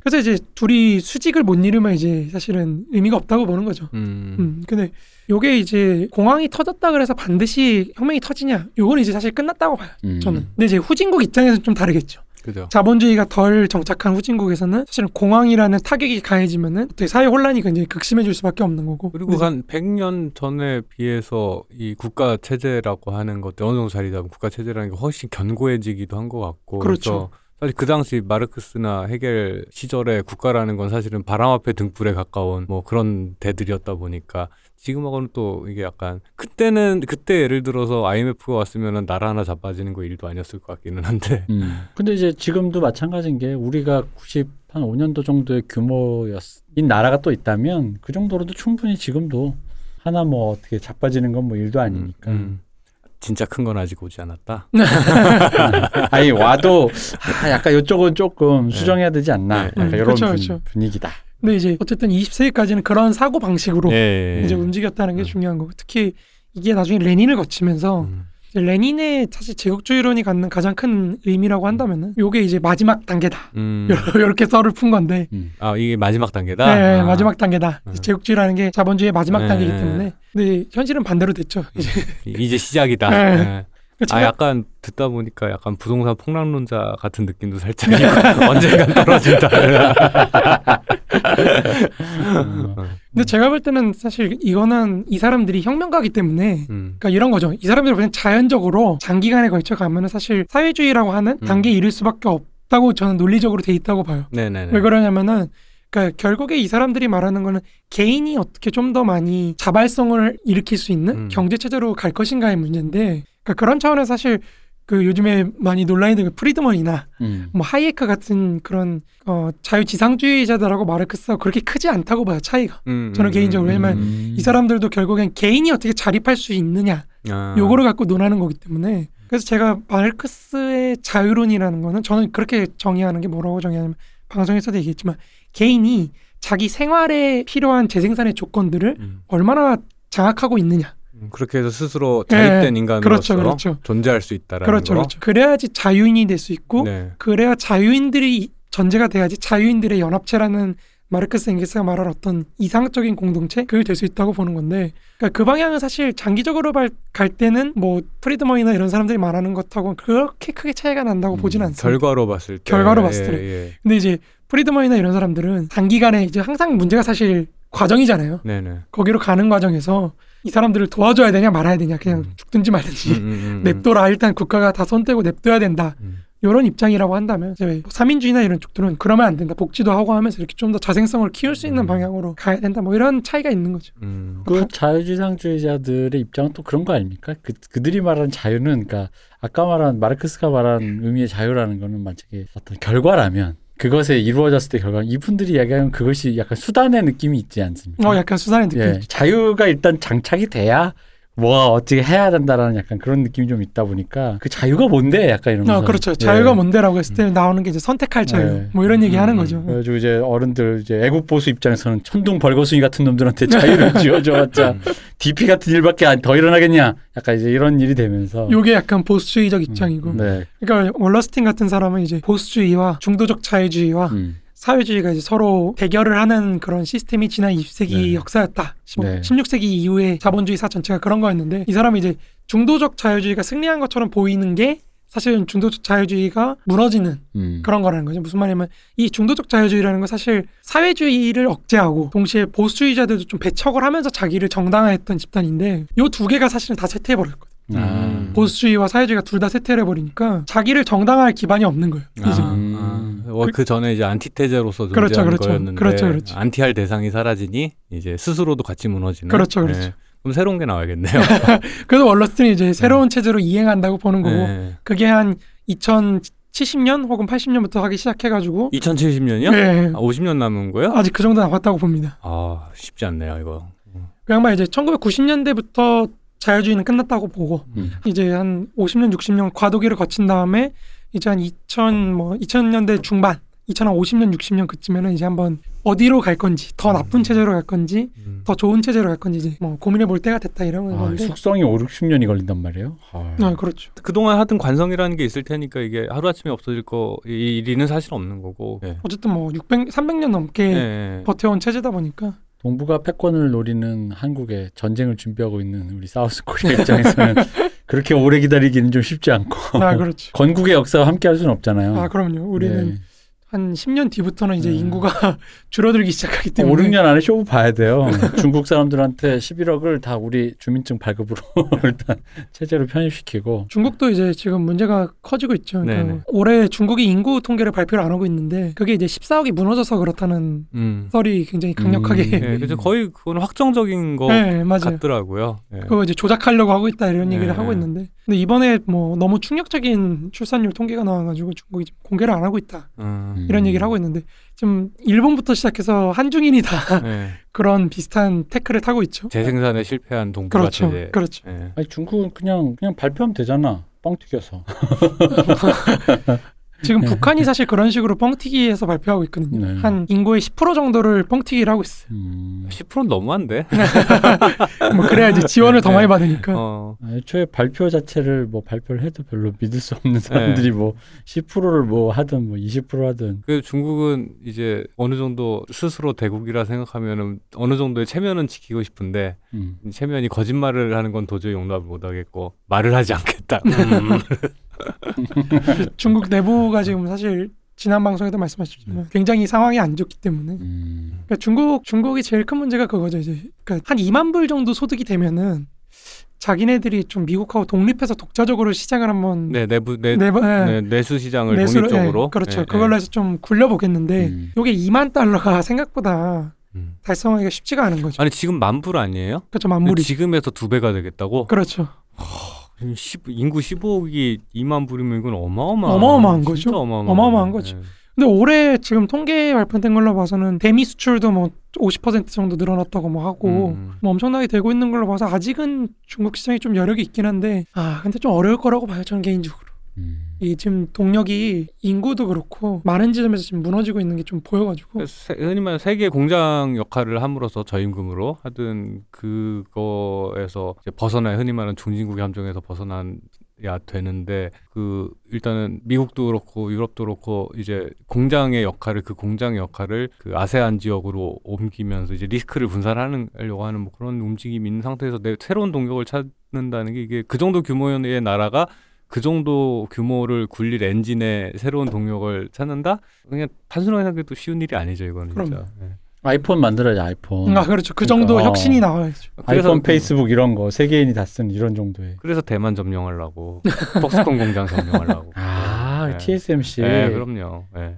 그래서 이제 둘이 수직을 못 이루면 이제 사실은 의미가 없다고 보는 거죠. 음. 음, 근데 요게 이제 공항이 터졌다 그래서 반드시 혁명이 터지냐? 요건 이제 사실 끝났다고 봐요. 음. 저는. 근데 이제 후진국 입장에서는 좀 다르겠죠. 그죠. 자본주의가 덜 정착한 후진국에서는 사실은 공항이라는 타격이 가해지면은 어떻게 사회 혼란이 굉장히 극심해질 수밖에 없는 거고. 그리고 한 100년 전에 비해서 이 국가 체제라고 하는 것들 어느 정도 자리 잡은 국가 체제라는 게 훨씬 견고해지기도 한 것 같고 그렇죠. 사실 그 당시 마르크스나 헤겔 시절에 국가라는 건 사실은 바람 앞에 등불에 가까운 뭐 그런 대들이었다 보니까 지금하고는 또 이게 약간 그때는 그때 예를 들어서 IMF가 왔으면은 나라 하나 자빠지는 거 일도 아니었을 것 같기는 한데 음. 근데 이제 지금도 마찬가지인 게 우리가 90 한 5년도 정도의 규모인 나라가 또 있다면 그 정도로도 충분히 지금도 하나 뭐 어떻게 자빠지는 건 뭐 일도 아니니까. 음. 진짜 큰 건 아직 오지 않았다. 아니 와도 아, 약간 이쪽은 조금 네. 수정해야 되지 않나. 네. 약간 음, 이런 분, 그렇죠. 분위기다. 근데 이제 어쨌든 20세기까지는 그런 사고 방식으로 예. 이제 움직였다는 게 음. 중요한 거고 특히 이게 나중에 레닌을 거치면서 음. 레닌의 사실 제국주의론이 갖는 가장 큰 의미라고 한다면은 요게 이제 마지막 단계다. 음. 이렇게 썰을 푼 건데 음. 아 이게 마지막 단계다. 네, 아. 마지막 단계다. 음. 제국주의라는 게 자본주의의 마지막 네. 단계이기 때문에 근데 현실은 반대로 됐죠. 이제 이제 시작이다. 네. 네. 아 제가 약간 듣다 보니까 약간 부동산 폭락론자 같은 느낌도 살짝 언젠간 떨어진다. 음. 근데 제가 볼 때는 사실 이거는 이 사람들이 혁명가기 때문에 음. 그러니까 이런 거죠. 이 사람들이 그냥 자연적으로 장기간에 걸쳐 가면은 사실 사회주의라고 하는 음. 단계에 이를 수밖에 없다고 저는 논리적으로 돼 있다고 봐요. 네네네. 왜 그러냐면은 그러니까 결국에 이 사람들이 말하는 거는 개인이 어떻게 좀 더 많이 자발성을 일으킬 수 있는 음. 경제 체제로 갈 것인가의 문제인데 그러니까 그런 차원에서 사실 그 요즘에 많이 논란이 되는 프리드먼이나 음. 뭐 하이에크 같은 그런 어 자유지상주의자들하고 마르크스하고 그렇게 크지 않다고 봐요 차이가 음, 저는 음, 개인적으로 음, 왜냐면 음. 이 사람들도 결국엔 개인이 어떻게 자립할 수 있느냐 아. 요거를 갖고 논하는 거기 때문에 그래서 제가 마르크스의 자유론이라는 거는 저는 그렇게 정의하는 게 뭐라고 정의하냐면 방송에서도 얘기했지만 개인이 자기 생활에 필요한 재생산의 조건들을 음. 얼마나 장악하고 있느냐 음, 그렇게 해서 스스로 자립된 인간으로서 그렇죠, 그렇죠. 존재할 수 있다라는 그렇죠 거. 그렇죠 그래야지 자유인이 될 수 있고 네. 그래야 자유인들이 전제가 돼야지 자유인들의 연합체라는 마르크스 엥게스가 말할 어떤 이상적인 공동체 그게 될 수 있다고 보는 건데 그러니까 그 방향은 사실 장기적으로 발- 갈 때는 뭐 프리드먼이나 이런 사람들이 말하는 것하고 그렇게 크게 차이가 난다고 음, 보진 않습니다. 결과로 봤을 때 결과로 봤을 예, 때. 예. 근데 이제 프리드먼이나 이런 사람들은 단기간에 이제 항상 문제가 사실 과정이잖아요. 네네. 거기로 가는 과정에서 이 사람들을 도와줘야 되냐 말아야 되냐 그냥 음. 죽든지 말든지 음, 음, 음, 냅둬라 일단 국가가 다 손 떼고 냅둬야 된다 음. 이런 입장이라고 한다면 이제 뭐 사민주의나 이런 쪽들은 그러면 안 된다 복지도 하고 하면서 이렇게 좀 더 자생성을 키울 수 있는 음. 방향으로 가야 된다 뭐 이런 차이가 있는 거죠. 음. 그 자유지상주의자들의 입장은 또 그런 거 아닙니까? 그, 그들이 말하는 자유는, 그러니까 아까 말한 마르크스가 말한 의미의 자유라는 거는 만약에 어떤 결과라면 그것에 이루어졌을 때 결과 이분들이 이야기하는 그것이 약간 수단의 느낌이 있지 않습니까? 어 약간 수산의 느낌. 예, 자유가 일단 장착이 돼야 뭐가 어떻게 해야 된다라는 약간 그런 느낌이 좀 있다 보니까 그 자유가 뭔데 약간 이러면서 어 그렇죠. 자유가 예. 뭔데라고 했을 때 나오는 게 이제 선택할 자유 네. 뭐 이런 얘기 하는 음, 거죠. 그래가지고 이제 어른들 이제 애국 보수 입장에서는 천둥 벌거숭이 같은 놈들한테 자유를 쥐어줘봤자 음. DP 같은 일밖에 안- 더 일어나겠냐? 약간 이제 이런 일이 되면서 요게 약간 보수주의적 입장이고. 네, 그러니까 월러스틴 같은 사람은 이제 보수주의와 중도적 자유주의와 음, 사회주의가 이제 서로 대결을 하는 그런 시스템이 지난 20세기 네. 역사였다. 뭐 네. 16세기 이후에 자본주의 사 전체가 그런 거였는데 이 사람이 이제 중도적 자유주의가 승리한 것처럼 보이는 게 사실은 중도적 자유주의가 무너지는 음. 그런 거라는 거죠. 무슨 말이냐면 이 중도적 자유주의라는 건 사실 사회주의를 억제하고 동시에 보수주의자들도 좀 배척을 하면서 자기를 정당화했던 집단인데 요 두 개가 사실은 다 쇠퇴해버렸거든. 아. 음. 보수주의와 사회주의가 둘 다 쇠퇴해버리니까 자기를 정당화할 기반이 없는 거예요. 이제. 아, 음. 아. 어, 그 전에 이제 안티테제로서 존재하는 그렇죠, 그렇죠. 거였는데 그렇죠, 그렇죠. 안티할 대상이 사라지니 이제 스스로도 같이 무너지는. 그렇죠, 그렇죠. 네. 그럼 새로운 게 나와야겠네요. 그래서 월러스틴이 이제 새로운 체제로 이행한다고 보는 거고 네. 그게 한 2070년 혹은 80년부터 하기 시작해가지고 2070년이요? 네, 아, 50년 남은 거요? 아직 그 정도 남았다고 봅니다. 아 쉽지 않네요 이거. 그 양반 이제 1990년대부터 자유주의는 끝났다고 보고 음. 이제 한 50년 60년 과도기를 거친 다음에 이제 한 2000 뭐 2000년대 중반 2050년 60년 그쯤에는 이제 한번 어디로 갈 건지 더 나쁜 체제로 갈 건지 음. 더 좋은 체제로 갈 건지 이제 뭐 고민해 볼 때가 됐다 이런 아, 건데 숙성이 5, 60년이 걸린단 말이에요. 아, 아 그렇죠 그동안 하던 관성이라는 게 있을 테니까 이게 하루아침에 없어질 거 이 일이는 사실 없는 거고. 네. 어쨌든 뭐 600, 300년 넘게 네. 버텨온 체제다 보니까 동북아 패권을 노리는 한국에 전쟁을 준비하고 있는 우리 사우스 코리아 입장에서는 그렇게 오래 기다리기는 좀 쉽지 않고 아 그렇죠 건국의 역사와 함께 할 수는 없잖아요. 아 그럼요 우리는 네. 한 10년 뒤부터는 이제 네. 인구가 줄어들기 시작하기 5, 때문에 6년 안에 쇼부 봐야 돼요. 중국 사람들한테 11억을 다 우리 주민증 발급으로 일단 체제로 편입시키고 중국도 이제 지금 문제가 커지고 있죠. 그러니까 네네. 올해 중국이 인구 통계를 발표를 안 하고 있는데 그게 이제 14억이 무너져서 그렇다는 음. 썰이 굉장히 강력하게 음. 네, 그래서 거의 그건 확정적인 거 네. 같더라고요. 네. 그거 이제 조작하려고 하고 있다 이런 얘기를 네. 하고 있는데 근데 이번에 뭐 너무 충격적인 출산율 통계가 나와가지고 중국이 지금 공개를 안 하고 있다 음. 이런 얘기를 하고 있는데 지금 일본부터 시작해서 한중인이 다 네. 그런 비슷한 태클을 타고 있죠. 재생산에 실패한 동북아 그렇죠, 체제. 그렇죠. 네. 아니 중국은 그냥 그냥 발표하면 되잖아. 뻥 튀겨서. 지금 북한이 사실 그런 식으로 뻥튀기해서 발표하고 있거든요. 네. 한 인구의 10% 정도를 뻥튀기를 하고 있어요. 음. 10%는 너무한데. 뭐 그래야지 지원을 더 네. 많이 받으니까. 어. 애초에 발표 자체를 뭐 발표를 해도 별로 믿을 수 없는 사람들이 뭐 10%를 뭐 하든 뭐 20% 하든 그 중국은 이제 어느 정도 스스로 대국이라 생각하면은 어느 정도의 체면은 지키고 싶은데 음. 체면이 거짓말을 하는 건 도저히 용납을 못 하겠고 말을 하지 않겠다. 음. 중국 내부가 지금 사실 지난 방송에도 말씀하셨지만 굉장히 상황이 안 좋기 때문에 음. 그러니까 중국 중국이 제일 큰 문제가 그거죠 이제 그러니까 한 2만 불 정도 소득이 되면은 자기네들이 좀 미국하고 독립해서 독자적으로 시장을 한번 네 내부 내, 내부 예, 네, 내수 시장을 내수를- 독립적으로 예, 그렇죠 예, 그걸로 해서 좀 굴려보겠는데 음. 요게 2만 달러가 생각보다 예. 음. 달성하기가 쉽지가 않은 거죠 아니 지금 만불 아니에요? 그렇죠 만물이 지금에서 두 배가 되겠다고? 그렇죠 10, 인구 15억이 2만 불이면 이건 어마어마한 어마어마한 거죠. 어마어마한, 어마어마한 거죠. 거죠. 근데 올해 지금 통계 발표된 걸로 봐서는 대미 수출도 뭐 50% 정도 늘어났다고 뭐 하고 음. 뭐 엄청나게 되고 있는 걸로 봐서 아직은 중국 시장이 좀 여력이 있긴 한데 아 근데 좀 어려울 거라고 봐요 저는 개인적으로 음. 이 지금 동력이 인구도 그렇고 많은 지점에서 지금 무너지고 있는 게 좀 보여가지고. 세- 흔히 말하는 세계 공장 역할을 함으로써 저임금으로 하든 그거에서 이제 벗어나 흔히 말하는 중진국의 함정에서 벗어나야 되는데 그 일단은 미국도 그렇고 유럽도 그렇고 이제 공장의 역할을 그 공장의 역할을 그 아세안 지역으로 옮기면서 이제 리스크를 분산하려고 하는 뭐 그런 움직임이 있는 상태에서 내 새로운 동력을 찾는다는 게 이게 그 정도 규모의 나라가 그 정도 규모를 굴릴 엔진의 새로운 동력을 찾는다? 그냥 단순하게 생각해도 쉬운 일이 아니죠, 이거는 진짜. 그럼요. 예. 아이폰 만들어야지 아이폰. 아 그렇죠 그 정도 그러니까, 혁신이 어. 나와야죠 아이폰, 페이스북 이런 거 세계인이 다 쓰는 이런 정도의. 그래서 대만 점령하려고 폭스콘 공장 점령하려고. 아, 네. TSMC. 네, 그럼요. 예.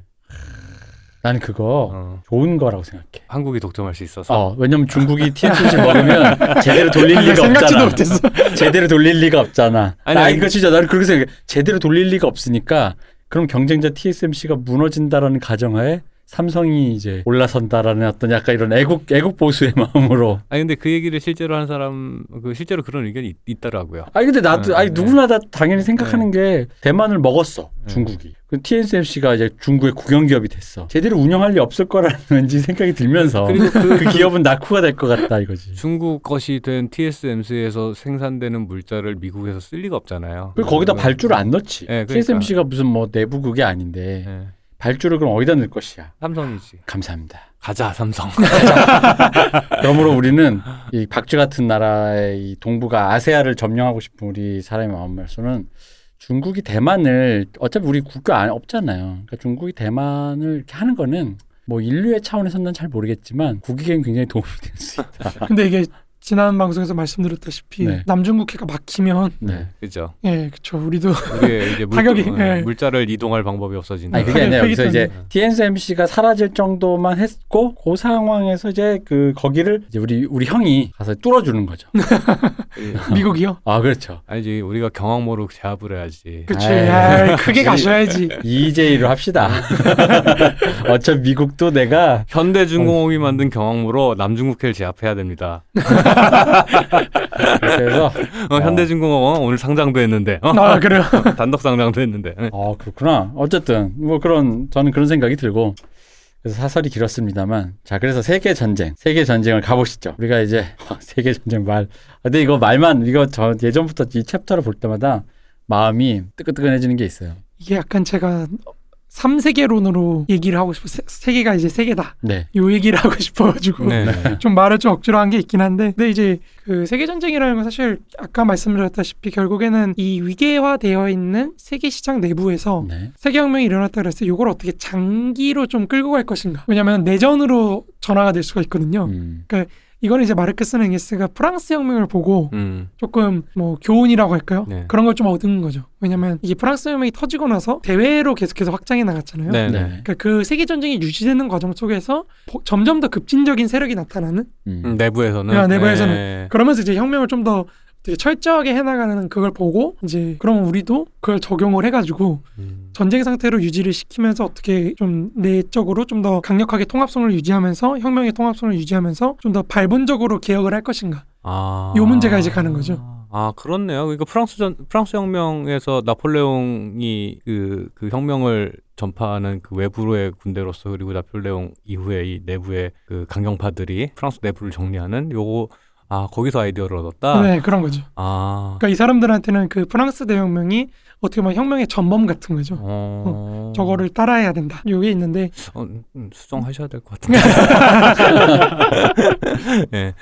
나는 그거 어. 좋은 거라고 생각해. 한국이 독점할 수 있어서. 어, 왜냐면 중국이 TSMC 먹으면 제대로 돌릴 리가 생각지도 없잖아. 제대로 돌릴 리가 없잖아. 아니, 나 아니. 이거 진짜 나는 그렇게 생각해. 제대로 돌릴 리가 없으니까 그럼 경쟁자 TSMC가 무너진다라는 가정하에 삼성이 이제 올라선다라는 어떤 약간 이런 애국 애국 보수의 마음으로. 아니 근데 그 얘기를 실제로 한 사람 그 실제로 그런 의견이 있, 있더라고요. 아니 근데 나도 네, 아니 네. 누구나 다 당연히 생각하는 게 대만을 먹었어 네. 중국이. 그 TSMC가 이제 중국의 국영 기업이 됐어. 제대로 운영할 리 없을 거라는 왠지 생각이 들면서 그리고 그, 그 기업은 낙후가 될 것 같다 이거지. 중국 것이 된 TSMC에서 생산되는 물자를 미국에서 쓸 리가 없잖아요. 그리고 거기다 발주를 안 넣지. 네, 그러니까. TSMC가 무슨 뭐 내부 그게 아닌데 예. 발주를 그럼 어디다 넣을 것이야. 삼성이지. 감사합니다. 가자 삼성. 그러므로 우리는 이 박쥐 같은 나라의 이 동북아 아세아를 점령하고 싶은 우리 사람의 마음에서는 중국이 대만을 어차피 우리 국가 안 없잖아요. 그러니까 중국이 대만을 이렇게 하는 거는 뭐 인류의 차원에서는 난잘 모르겠지만 국익에는 굉장히 도움이 될 수 있다. 근데 이게 지난 방송에서 말씀드렸다시피 네. 남중국해가 막히면 네. 그죠. 예 그렇죠 우리도 우리의 이제 물, 타격이, 어, 예. 물자를 이동할 방법이 없어진다. 아니 그게 아니라 여기서 이제. TSMC가 사라질 정도만 했고 그 상황에서 이제 그 거기를 이제 우리 우리 형이 가서 뚫어 주는 거죠. 예. 미국이요 아 그렇죠. 아니지 우리가 경항모로 제압을 해야지. 그치 아이, 아, 크게 가셔야지 EJ로 합시다. 어차피 미국도 내가 현대중공업이 만든 경항모로 남중국해를 제압해야 됩니다. 그래서 어, 현대중공업 어, 오늘 상장도 했는데 어? 아 그래요 단독 상장도 했는데 예. 어 그렇구나. 어쨌든 뭐 그런 저는 그런 생각이 들고 그래서 사설이 길었습니다만 자 그래서 세계 전쟁 세계 전쟁을 가보시죠. 우리가 이제 세계 전쟁 말 아, 근데 이거 말만 이거 저 예전부터 이 챕터를 볼 때마다 마음이 뜨끈뜨끈해지는 게 있어요. 이게 약간 제가 3세계론으로 얘기를 하고 싶어 세, 세계가 이제 세계다 네. 요 얘기를 하고 싶어가지고 네. 네. 좀 말을 좀 억지로 한 게 있긴 한데 근데 이제 그 세계 전쟁이라는 건 사실 아까 말씀드렸다시피 결국에는 이 위계화되어 있는 세계 시장 내부에서 네. 세계혁명이 일어났다 그랬을 때 이걸 어떻게 장기로 좀 끌고 갈 것인가 왜냐하면 내전으로 전화가 될 수가 있거든요 음. 이거는 이제 마르크스는 엥게스가 프랑스 혁명을 보고 음. 조금 뭐 교훈이라고 할까요? 네. 그런 걸 좀 얻은 거죠. 왜냐면 이게 프랑스 혁명이 터지고 나서 대외로 계속해서 확장해 나갔잖아요. 네, 네. 네. 그러니까 그 세계 전쟁이 유지되는 과정 속에서 보- 점점 더 급진적인 세력이 나타나는 음. 음, 내부에서는 야, 내부에서는. 네. 그러면서 이제 혁명을 좀더 되게 철저하게 해나가는 그걸 보고 이제 그럼 우리도 그걸 적용을 해가지고 음. 전쟁 상태로 유지를 시키면서 어떻게 좀 내적으로 좀 더 강력하게 통합성을 유지하면서 혁명의 통합성을 유지하면서 좀 더 발본적으로 개혁을 할 것인가 아. 요 문제가 이제 가는 거죠. 아 그렇네요. 그러니까 프랑스 전 프랑스 혁명에서 나폴레옹이 그, 그 혁명을 전파하는 그 외부의 군대로서 그리고 나폴레옹 이후에 이 내부의 그 강경파들이 프랑스 내부를 정리하는 요거 아 거기서 아이디어를 얻었다. 네, 그런 거죠. 아 그러니까 이 사람들한테는 그 프랑스 대혁명이 어떻게 보면 혁명의 전범 같은 거죠. 어... 저거를 따라해야 된다. 요게 있는데 어, 음, 수정하셔야 될 것 같은데. 네.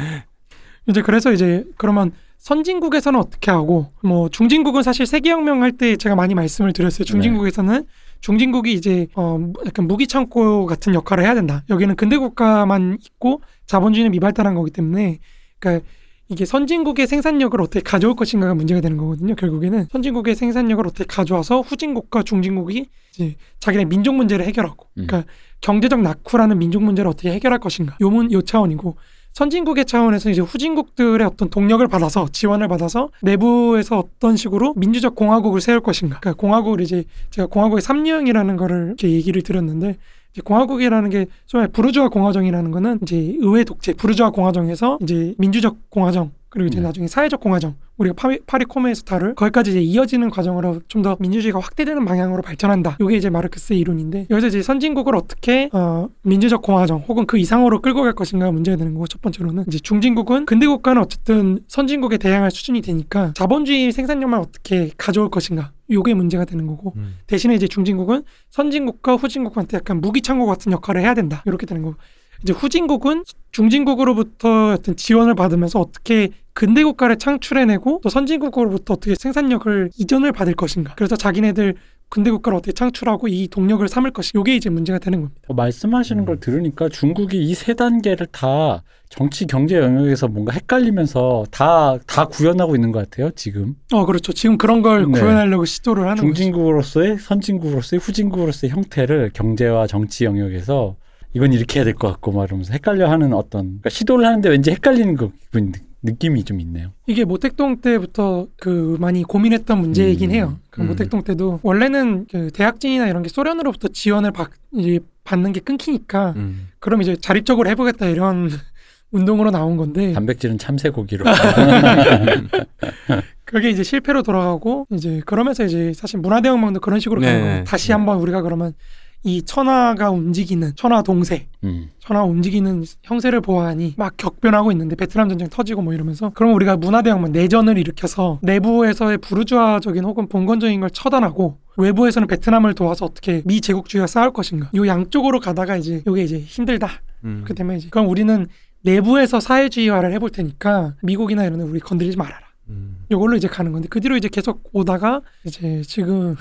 이제 그래서 이제 그러면 선진국에서는 어떻게 하고 뭐 중진국은 사실 세계혁명 할 때 제가 많이 말씀을 드렸어요. 중진국에서는 중진국이 이제 어 약간 무기 창고 같은 역할을 해야 된다. 여기는 근대 국가만 있고 자본주의는 미발달한 거기 때문에 그러니까 이게 선진국의 생산력을 어떻게 가져올 것인가가 문제가 되는 거거든요. 결국에는 선진국의 생산력을 어떻게 가져와서 후진국과 중진국이 이제 자기네 민족 문제를 해결하고, 음. 그러니까 경제적 낙후라는 민족 문제를 어떻게 해결할 것인가. 요문 요 차원이고 선진국의 차원에서 이제 후진국들의 어떤 동력을 받아서 지원을 받아서 내부에서 어떤 식으로 민주적 공화국을 세울 것인가. 그러니까 공화국을 이제 제가 공화국의 삼류형이라는 거를 이렇게 얘기를 드렸는데 공화국이라는 게 소위 부르주아 공화정이라는 거는 이제 의회 독재 부르주아 공화정에서 이제 민주적 공화정 그리고 이제 네. 나중에 사회적 공화정 우리가 파리, 파리 코메에서 다룰 거기까지 이제 이어지는 과정으로 좀 더 민주주의가 확대되는 방향으로 발전한다. 이게 이제 마르크스의 이론인데 여기서 이제 선진국을 어떻게 어, 민주적 공화정 혹은 그 이상으로 끌고 갈 것인가 문제가 되는 거고 첫 번째로는 이제 중진국은 근대 국가는 어쨌든 선진국에 대항할 수준이 되니까 자본주의 생산력만 어떻게 가져올 것인가 요게 문제가 되는 거고 음. 대신에 이제 중진국은 선진국과 후진국한테 약간 무기 창고 같은 역할을 해야 된다. 이렇게 되는 거고. 이제 후진국은 중진국으로부터 어떤 지원을 받으면서 어떻게 근대 국가를 창출해내고 또 선진국으로부터 어떻게 생산력을 이전을 받을 것인가. 그래서 자기네들 근대 국가를 어떻게 창출하고 이 동력을 삼을 것이. 요게 이제 문제가 되는 겁니다. 어, 말씀하시는 음. 걸 들으니까 중국이 이 세 단계를 다 정치 경제 영역에서 뭔가 헷갈리면서 다다 구현하고 있는 것 같아요 지금 어 그렇죠. 지금 그런 걸 네. 구현하려고 시도를 하는 거죠. 중진국으로서의 선진국으로서의 후진국으로서의 형태를 경제와 정치 영역에서 이건 이렇게 해야 될 것 같고 막 이러면서 헷갈려 하는 어떤 그러니까 시도를 하는데 왠지 헷갈리는 거 기분 느낌이 좀 있네요. 이게 모택동 때부터 그 많이 고민했던 문제이긴 음. 해요. 그 음. 모택동 때도 원래는 그 대학진이나 이런 게 소련으로부터 지원을 받, 이제 받는 게 끊기니까 음. 그럼 이제 자립적으로 해보겠다 이런 운동으로 나온 건데 단백질은 참새 고기로. 그게 이제 실패로 돌아가고 이제 그러면서 이제 사실 문화대혁명도 그런 식으로 가는 네. 거예요. 다시 네. 한번 우리가 그러면 이 천하가 움직이는 천하 동세 음. 천하 움직이는 형세를 보아하니 막 격변하고 있는데 베트남 전쟁 터지고 뭐 이러면서 그럼 우리가 문화대혁명 내전을 일으켜서 내부에서의 부르주아적인 혹은 봉건적인 걸 처단하고 외부에서는 베트남을 도와서 어떻게 미 제국주의와 싸울 것인가 요 양쪽으로 가다가 이제 요게 이제 힘들다 음. 그렇기 때문에 이제 그럼 우리는 내부에서 사회주의화를 해볼 테니까 미국이나 이런 데 우리 건드리지 말아라 음. 요걸로 이제 가는 건데 그 뒤로 이제 계속 오다가 이제 지금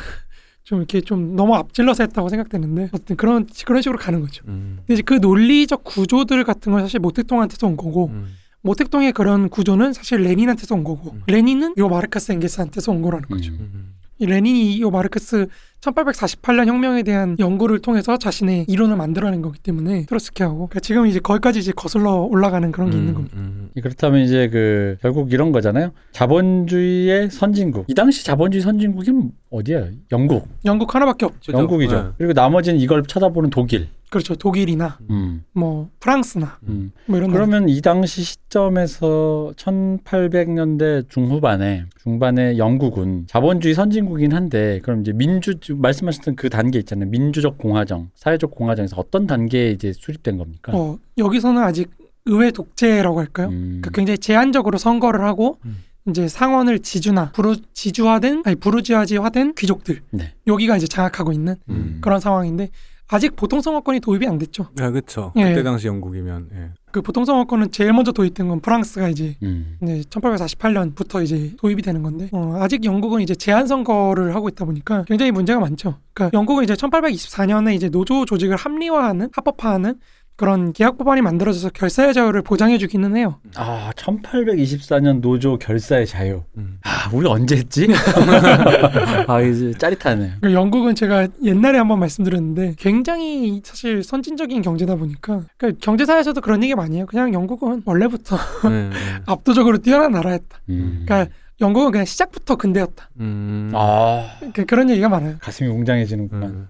좀 이렇게 좀 너무 앞질러서 했다고 생각되는데 어쨌든 그런 그런 식으로 가는 거죠. 음. 근데 이제 그 논리적 구조들 같은 건 사실 모택동한테서 온 거고 음. 모택동의 그런 구조는 사실 레닌한테서 온 거고 음. 레닌은 요 마르크스 엥게스한테서 온 거라는 거죠. 음. 음. 이 레닌이 요 마르크스 1848년 혁명에 대한 연구를 통해서 자신의 이론을 만들어낸 거기 때문에 트로스키하고 그러니까 지금 이제 거기까지 이제 거슬러 올라가는 그런 게 있는 겁니다. 음. 그렇다면 이제 그 결국 이런 거잖아요. 자본주의의 선진국. 이 당시 자본주의 선진국이 어디야? 영국. 영국 하나밖에 없죠. 영국이죠. 네. 그리고 나머지는 이걸 쳐다보는 독일. 그렇죠. 독일이나 음. 뭐 프랑스나 음. 뭐 이런 나라. 그러면 이 당시 시점에서 1800년대 중후반에 중반에 영국은 자본주의 선진국이긴 한데 그럼 이제 민주 말씀하셨던 그 단계 있잖아요. 민주적 공화정, 사회적 공화정에서 어떤 단계에 이제 수립된 겁니까? 어, 여기서는 아직 의회 독재라고 할까요? 음. 그러니까 굉장히 제한적으로 선거를 하고 음. 이제 상원을 지주나 부르 지주화된 아니 부르주아지화된 귀족들 네. 여기가 이제 장악하고 있는 음. 그런 상황인데 아직 보통 선거권이 도입이 안 됐죠. 아, 그렇죠. 예. 그때 당시 영국이면 예. 그 보통 선거권은 제일 먼저 도입된 건 프랑스가 이제 음. 네, 1848년부터 이제 도입이 되는 건데 어, 아직 영국은 이제 제한 선거를 하고 있다 보니까 굉장히 문제가 많죠. 그러니까 영국은 이제 1824년에 이제 노조 조직을 합리화하는 합법화하는 그런 계약 법안이 만들어져서 결사의 자유를 보장해 주기는 해요. 아, 1824년 노조 결사의 자유. 음. 아, 우리 언제 했지? 아, 이제 짜릿하네. 그러니까 영국은 제가 옛날에 한번 말씀드렸는데 굉장히 사실 선진적인 경제다 보니까 그러니까 경제사에서도 그런 얘기 많이 해요. 그냥 영국은 원래부터 네, 네. 압도적으로 뛰어난 나라였다. 음. 그러니까 영국은 그냥 시작부터 근대였다. 음. 아, 그, 그런 얘기가 많아요. 가슴이 웅장해지는구나.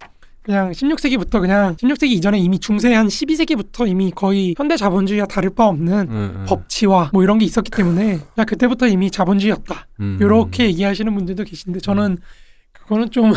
음. 그냥 16세기부터 그냥 16세기 이전에 이미 중세 한 12세기부터 이미 거의 현대 자본주의와 다를 바 없는 음, 음. 법치와 뭐 이런 게 있었기 때문에 그냥 그때부터 이미 자본주의였다. 음. 이렇게 얘기하시는 분들도 계신데 저는 그거는 좀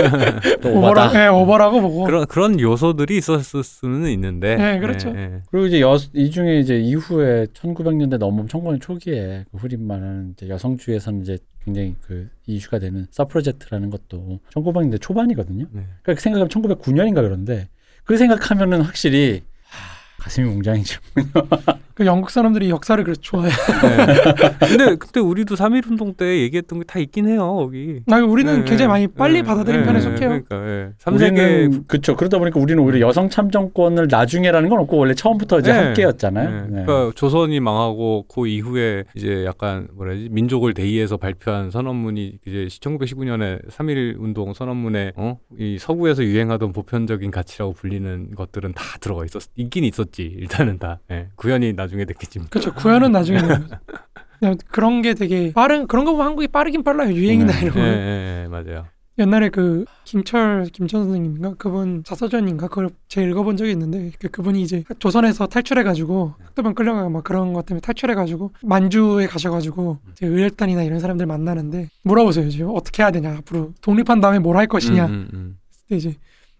또 오버라. 네, 오버라고 보고. 그런 그런 요소들이 있었을 수는 있는데. 네, 그렇죠. 예, 예. 그리고 이제 여, 이 중에 이제 이후에 1900년대 넘은 청건 초기에 그 흐린말하는 이제 여성주의에서는 이제 굉장히 그 이슈가 되는 서프로젝트라는 것도 1900년대 초반이거든요. 네. 그러니까 그 생각하면 1909년인가 그런데 그 생각하면은 확실히 하, 가슴이 웅장해지고 그 영국 사람들이 역사를 그렇게 좋아해. 네. 근데 그때 우리도 3.1 운동 때 얘기했던 게 다 있긴 해요, 거기. 나 우리는 네, 굉장히 많이 빨리 네, 받아들인 네, 편에 네, 속해요. 그러니까 예. 3세계 우리는 그렇죠. 그러다 보니까 우리는 오히려 여성 참정권을 나중에라는 건 없고 원래 처음부터 이제 네. 함께였잖아요. 네. 네. 그러니까 조선이 망하고 그 이후에 이제 약간 뭐라지 민족을 대의해서 발표한 선언문이 이제 1919년에 3.1 운동 선언문에 어? 이 서구에서 유행하던 보편적인 가치라고 불리는 것들은 다 들어가 있었 있긴 있었지 일단은 다 예. 구현이 나 중에 됐겠지만 그렇죠. 구현은 나중에 그런 게 되게 빠른 그런 거 보면 한국이 빠르긴 빨라요. 유행이나 네. 이런 예, 거. 예, 예, 맞아요. 옛날에 그 김철 김철 선생님인가 그분 자서전인가 그걸 제가 읽어본 적이 있는데 그 그분이 이제 조선에서 탈출해가지고 학도병 끌려가고 막 그런 것 때문에 탈출해가지고 만주에 가셔가지고 이제 의열단이나 이런 사람들 만나는데 물어보세요 지금 어떻게 해야 되냐 앞으로 독립한 다음에 뭘 할 것이냐 음, 음, 음. 이제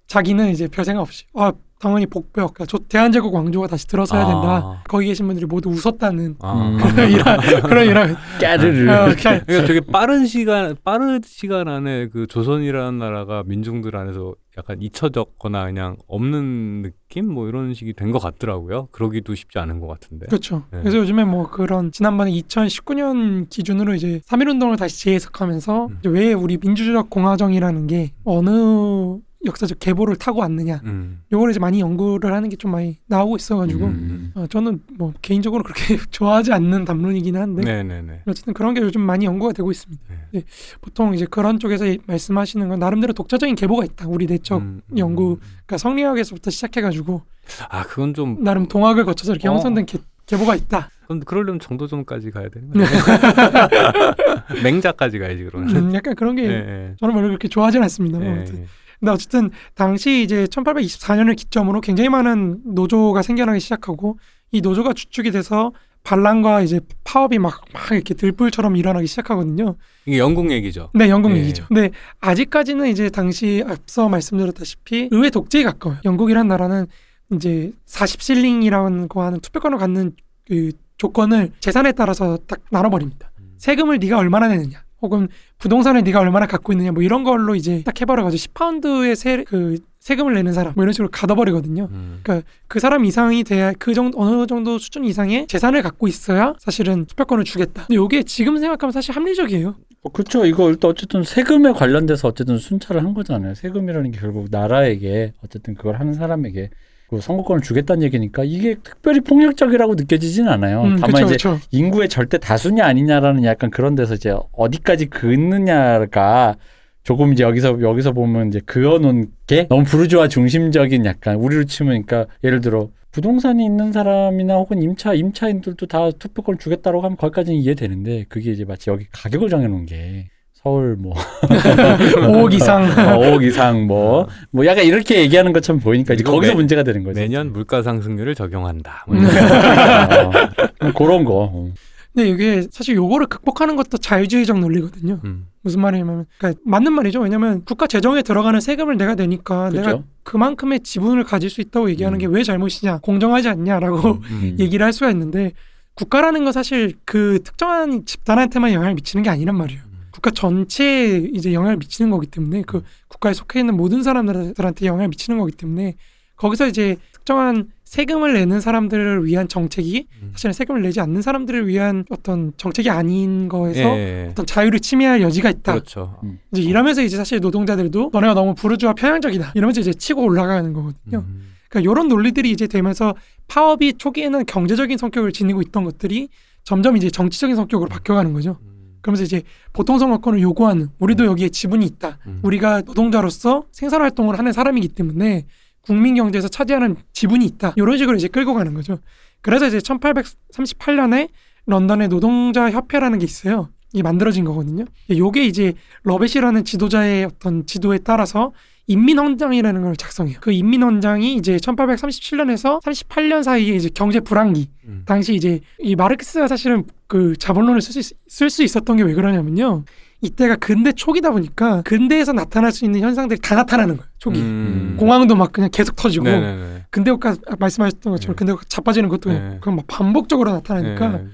자기는 이제 별 생각 없이 아 당연히 복벽 그러니까 조- 대한제국 왕조가 다시 들어서야 아. 된다 거기 계신 분들이 모두 웃었다는 아. 음. 그런 이런 그런 이런 까르르. 어, 그냥 그러니까 되게 빠른 시간 빠른 시간 안에 그 조선이라는 나라가 민중들 안에서 약간 잊혀졌거나 그냥 없는 느낌 뭐 이런 식이 된 것 같더라고요. 그러기도 쉽지 않은 것 같은데. 그렇죠. 네. 그래서 요즘에 뭐 그런 지난번에 2019년 기준으로 이제 3.1 운동을 다시 재해석하면서 음. 왜 우리 민주주의적 공화정이라는 게 어느 역사적 계보를 타고 왔느냐 음. 요걸 이제 많이 연구를 하는 게 좀 많이 나오고 있어가지고 음. 어, 저는 뭐 개인적으로 그렇게 좋아하지 않는 담론이긴 한데 네네네. 어쨌든 그런 게 요즘 많이 연구가 되고 있습니다. 네. 네, 보통 이제 그런 쪽에서 이- 말씀하시는 건 나름대로 독자적인 계보가 있다. 우리 내적 음, 음, 연구 음. 그러니까 성리학에서부터 시작해가지고 아 그건 좀 나름 동학을 거쳐서 이렇게 어. 형성된 계, 계보가 있다. 그럼 그러려면 정도전까지 가야 되는 거예요. 맹자까지 가야지 그러면. 음, 약간 그런 게 예, 예. 저는 별로 그렇게 좋아하진 않습니다. 예, 아무튼. 예. 근데 어쨌든 당시 이제 1824년을 기점으로 굉장히 많은 노조가 생겨나기 시작하고 이 노조가 주축이 돼서 반란과 이제 파업이 막, 막 이렇게 들불처럼 일어나기 시작하거든요. 이게 영국 얘기죠. 네, 영국 예. 얘기죠. 근데 아직까지는 이제 당시 앞서 말씀드렸다시피 의회 독재에 가까워요. 영국이란 나라는 이제 40실링이라고 하는 투표권을 갖는 그 조건을 재산에 따라서 딱 나눠버립니다. 음. 세금을 네가 얼마나 내느냐, 혹은 부동산을 네가 얼마나 갖고 있느냐, 뭐 이런 걸로 이제 딱 해버려가지고 10파운드의 세, 그 세금을 내는 사람, 뭐 이런 식으로 가둬버리거든요. 음. 그 사람 이상이 돼야 그 정도 어느 정도 수준 이상의 재산을 갖고 있어야 사실은 투표권을 주겠다. 근데 이게 지금 생각하면 사실 합리적이에요. 어, 그렇죠. 이거 일단 어쨌든 세금에 관련돼서 어쨌든 순찰을 한 거잖아요. 세금이라는 게 결국 나라에게 어쨌든 그걸 하는 사람에게 그 선거권을 주겠다는 얘기니까 이게 특별히 폭력적이라고 느껴지진 않아요. 음, 다만 그렇죠, 이제 그렇죠. 인구의 절대 다수냐 아니냐라는 약간 그런 데서 이제 어디까지 긋느냐가 조금 이제 여기서 여기서 보면 이제 그어놓은 게 너무 부르주아 중심적인 약간 우리로 치면 그러니까 예를 들어 부동산이 있는 사람이나 혹은 임차 임차인들도 다 투표권 주겠다라고 하면 거기까지는 이해되는데 그게 이제 마치 여기 가격을 정해놓은 게 서울 뭐 5억 이상. 어, 5억 이상 뭐뭐 약간 이렇게 얘기하는 것처럼 보이니까 이제 거기서 매- 문제가 되는 거죠. 매년 물가 상승률을 적용한다. 뭐 음. 이런 어, 그런 거. 어. 근데 이게 사실 요거를 극복하는 것도 자유주의적 논리거든요. 음. 무슨 말이냐면, 그러니까 맞는 말이죠. 왜냐면 국가 재정에 들어가는 세금을 내가 내니까 내가 그렇죠. 그만큼의 지분을 가질 수 있다고 얘기하는 음. 게왜 잘못이냐, 공정하지 않냐라고 음. 얘기를 할 수가 있는데 국가라는 건 사실 그 특정한 집단한테만 영향을 미치는 게 아니란 말이에요. 국가 전체에 이제 영향을 미치는 거기 때문에 그 국가에 속해 있는 모든 사람들한테 영향을 미치는 거기 때문에 거기서 이제 특정한 세금을 내는 사람들을 위한 정책이 음. 사실은 세금을 내지 않는 사람들을 위한 어떤 정책이 아닌 거에서 예, 예. 어떤 자유를 침해할 여지가 있다. 그렇죠. 이제 이러면서 이제 사실 노동자들도 너네가 너무 부르주아 편향적이다. 이러면서 이제 치고 올라가는 거거든요. 음. 그러니까 이런 논리들이 이제 되면서 파업이 초기에는 경제적인 성격을 지니고 있던 것들이 점점 이제 정치적인 성격으로 바뀌어가는 거죠. 음. 그러면서 이제 보통 선거권을 요구하는 우리도 여기에 지분이 있다. 음. 우리가 노동자로서 생산 활동을 하는 사람이기 때문에 국민 경제에서 차지하는 지분이 있다. 이런 식으로 이제 끌고 가는 거죠. 그래서 이제 1838년에 런던의 노동자 협회라는 게 있어요. 이게 만들어진 거거든요. 요게 이제 러벳이라는 지도자의 어떤 지도에 따라서 인민헌장이라는 걸 작성해요. 그 인민헌장이 이제 1837년에서 38년 사이에 이제 경제 불황기 음. 당시 이제 이 마르크스가 사실은 그 자본론을 쓸수 있었던 게 왜 그러냐면요. 이때가 근대 초기다 보니까 근대에서 나타날 수 있는 현상들이 다 나타나는 거예요. 초기. 음. 공황도 막 그냥 계속 터지고 네네네. 근대 국가 말씀하셨던 것처럼 네. 근대 국가 자빠지는 것도 네. 그건 막 반복적으로 나타나니까 네.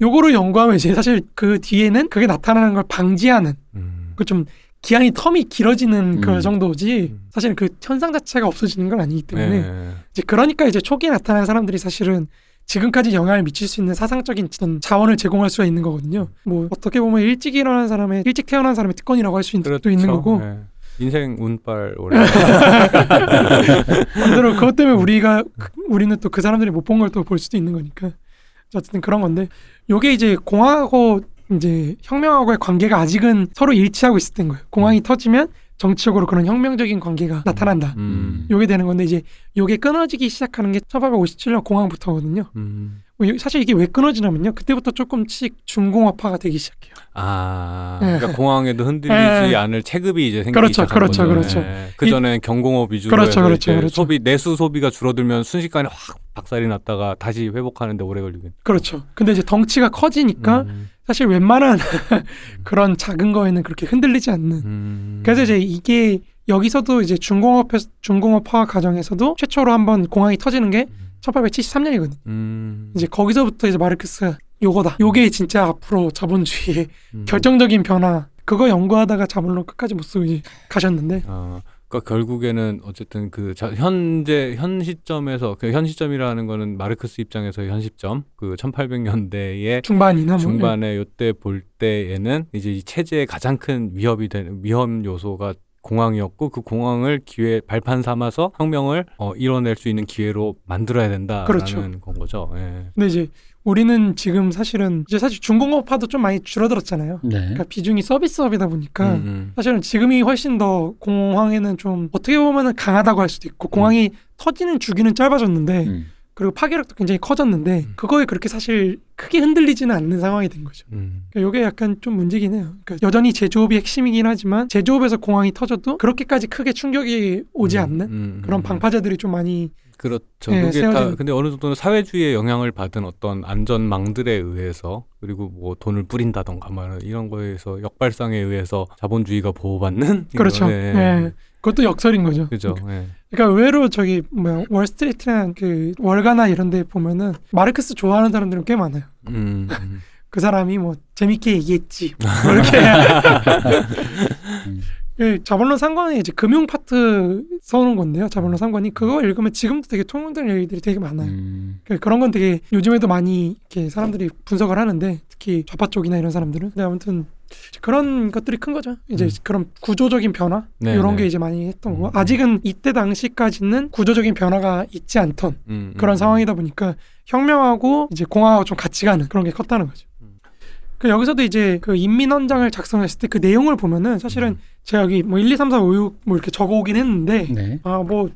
요거를 연구하면 이제 사실 그 뒤에는 그게 나타나는 걸 방지하는 음. 그좀 기한이 텀이 길어지는 그 음. 정도지 음. 사실 그 현상 자체가 없어지는 건 아니기 때문에 네. 이제 그러니까 이제 초기에 나타난 사람들이 사실은 지금까지 영향을 미칠 수 있는 사상적인 어떤 자원을 제공할 수가 있는 거거든요. 뭐 어떻게 보면 일찍 일어난 사람의 일찍 태어난 사람의 특권이라고 할 수 있는 것도 있는 그렇죠. 거고 네. 인생 운빨 오래. 반대로 그것 때문에 우리가 그- 우리는 또 그 사람들이 못 본 걸 또 볼 수도 있는 거니까 어쨌든 그런 건데 요게 이제 공항하고 이제 혁명하고의 관계가 아직은 서로 일치하고 있을 때인 거예요. 공항이 터지면 정치적으로 그런 혁명적인 관계가 나타난다. 음. 요게 되는 건데 이제 요게 끊어지기 시작하는 게 1857년 공항부터거든요. 음. 뭐 요- 사실 이게 왜 끊어지냐면요. 그때부터 조금씩 중공업화가 되기 시작해요. 아, 네. 그러니까 공항에도 흔들리지 네. 않을 체급이 이제 생기기 그렇죠, 시작한 그렇죠, 거죠. 그렇죠. 그 전에는 경공업 위주로 그렇죠, 그렇죠, 그렇죠. 소비 내수 소비가 줄어들면 순식간에 확 박살이 났다가 다시 회복하는데 오래 걸리겠. 그렇죠. 근데 이제 덩치가 커지니까 음. 사실 웬만한 그런 작은 거에는 그렇게 흔들리지 않는. 음. 그래서 이제 이게 여기서도 이제 중공업 중공업화 과정에서도 최초로 한번 공항이 터지는 게 1873년이거든. 음. 이제 거기서부터 이제 마르크스가 요거다. 요게 진짜 앞으로 자본주의의 음. 결정적인 변화. 그거 연구하다가 자본론 끝까지 못 쓰고 가셨는데 아, 그러니까 결국에는 어쨌든 그 자, 현재 현 시점에서 그 현 시점이라는 거는 마르크스 입장에서 현 시점 그 1800년대의 중반이나 뭐 중반에 요때 볼 때에는 이제 이 체제의 가장 큰 위협이 되는 위험 요소가 공항이었고 그 공항을 기회 발판 삼아서 혁명을 어, 이뤄낼 수 있는 기회로 만들어야 된다라는 그렇죠. 건 거죠. 예. 근데 이제 우리는 지금 사실은 이제 사실 중공업화도 좀 많이 줄어들었잖아요. 네. 그러니까 비중이 서비스업이다 보니까 음, 음. 사실은 지금이 훨씬 더 공항에는 좀 어떻게 보면은 강하다고 할 수도 있고 공항이 터지는 주기는 짧아졌는데 음. 그리고 파괴력도 굉장히 커졌는데 음. 그거에 그렇게 사실 크게 흔들리지는 않는 상황이 된 거죠. 음. 그러니까 이게 약간 좀 문제긴 해요. 그러니까 여전히 제조업이 핵심이긴 하지만 제조업에서 공항이 터져도 그렇게까지 크게 충격이 오지 음, 않는 음, 그런 음. 방파제들이 좀 많이 그렇죠. 예, 그게 다 근데 어느 정도는 사회주의의 영향을 받은 어떤 안전망들에 의해서 그리고 뭐 돈을 뿌린다던가 뭐 이런 거에서 역발상에 의해서 자본주의가 보호받는 그렇죠. 이런, 예. 그것도 역설인 거죠. 그죠. 예. 그러니까 의외로 저기 뭐야 월스트리트나 그 월가나 이런 데 보면은 마르크스 좋아하는 사람들은 꽤 많아요. 음, 음. 그 사람이 뭐 재밌게 얘기했지 뭐 이렇게 그 자본론 상관이 이제 금융 파트 써놓은 건데요. 자본론 상관이 그거 읽으면 지금도 되게 통용되는 얘기들이 되게 많아요. 음. 그 그런 건 되게 요즘에도 많이 이렇게 사람들이 분석을 하는데 특히 좌파 쪽이나 이런 사람들은 근데 아무튼 그런 것들이 큰 거죠. 이제 음. 그런 구조적인 변화 네, 이런 네. 게 이제 많이 했던 거고 음. 아직은 이때 당시까지는 구조적인 변화가 있지 않던 음, 그런 음. 상황이다 보니까 혁명하고 이제 공화하고 좀 같이 가는 그런 게 컸다는 거죠. 음. 그 여기서도 이제 그 인민헌장을 작성했을 때 그 내용을 보면은 사실은 음. 제가 여기 뭐 1, 2, 3, 4, 5, 6 뭐 이렇게 적어오긴 했는데 네. 아뭐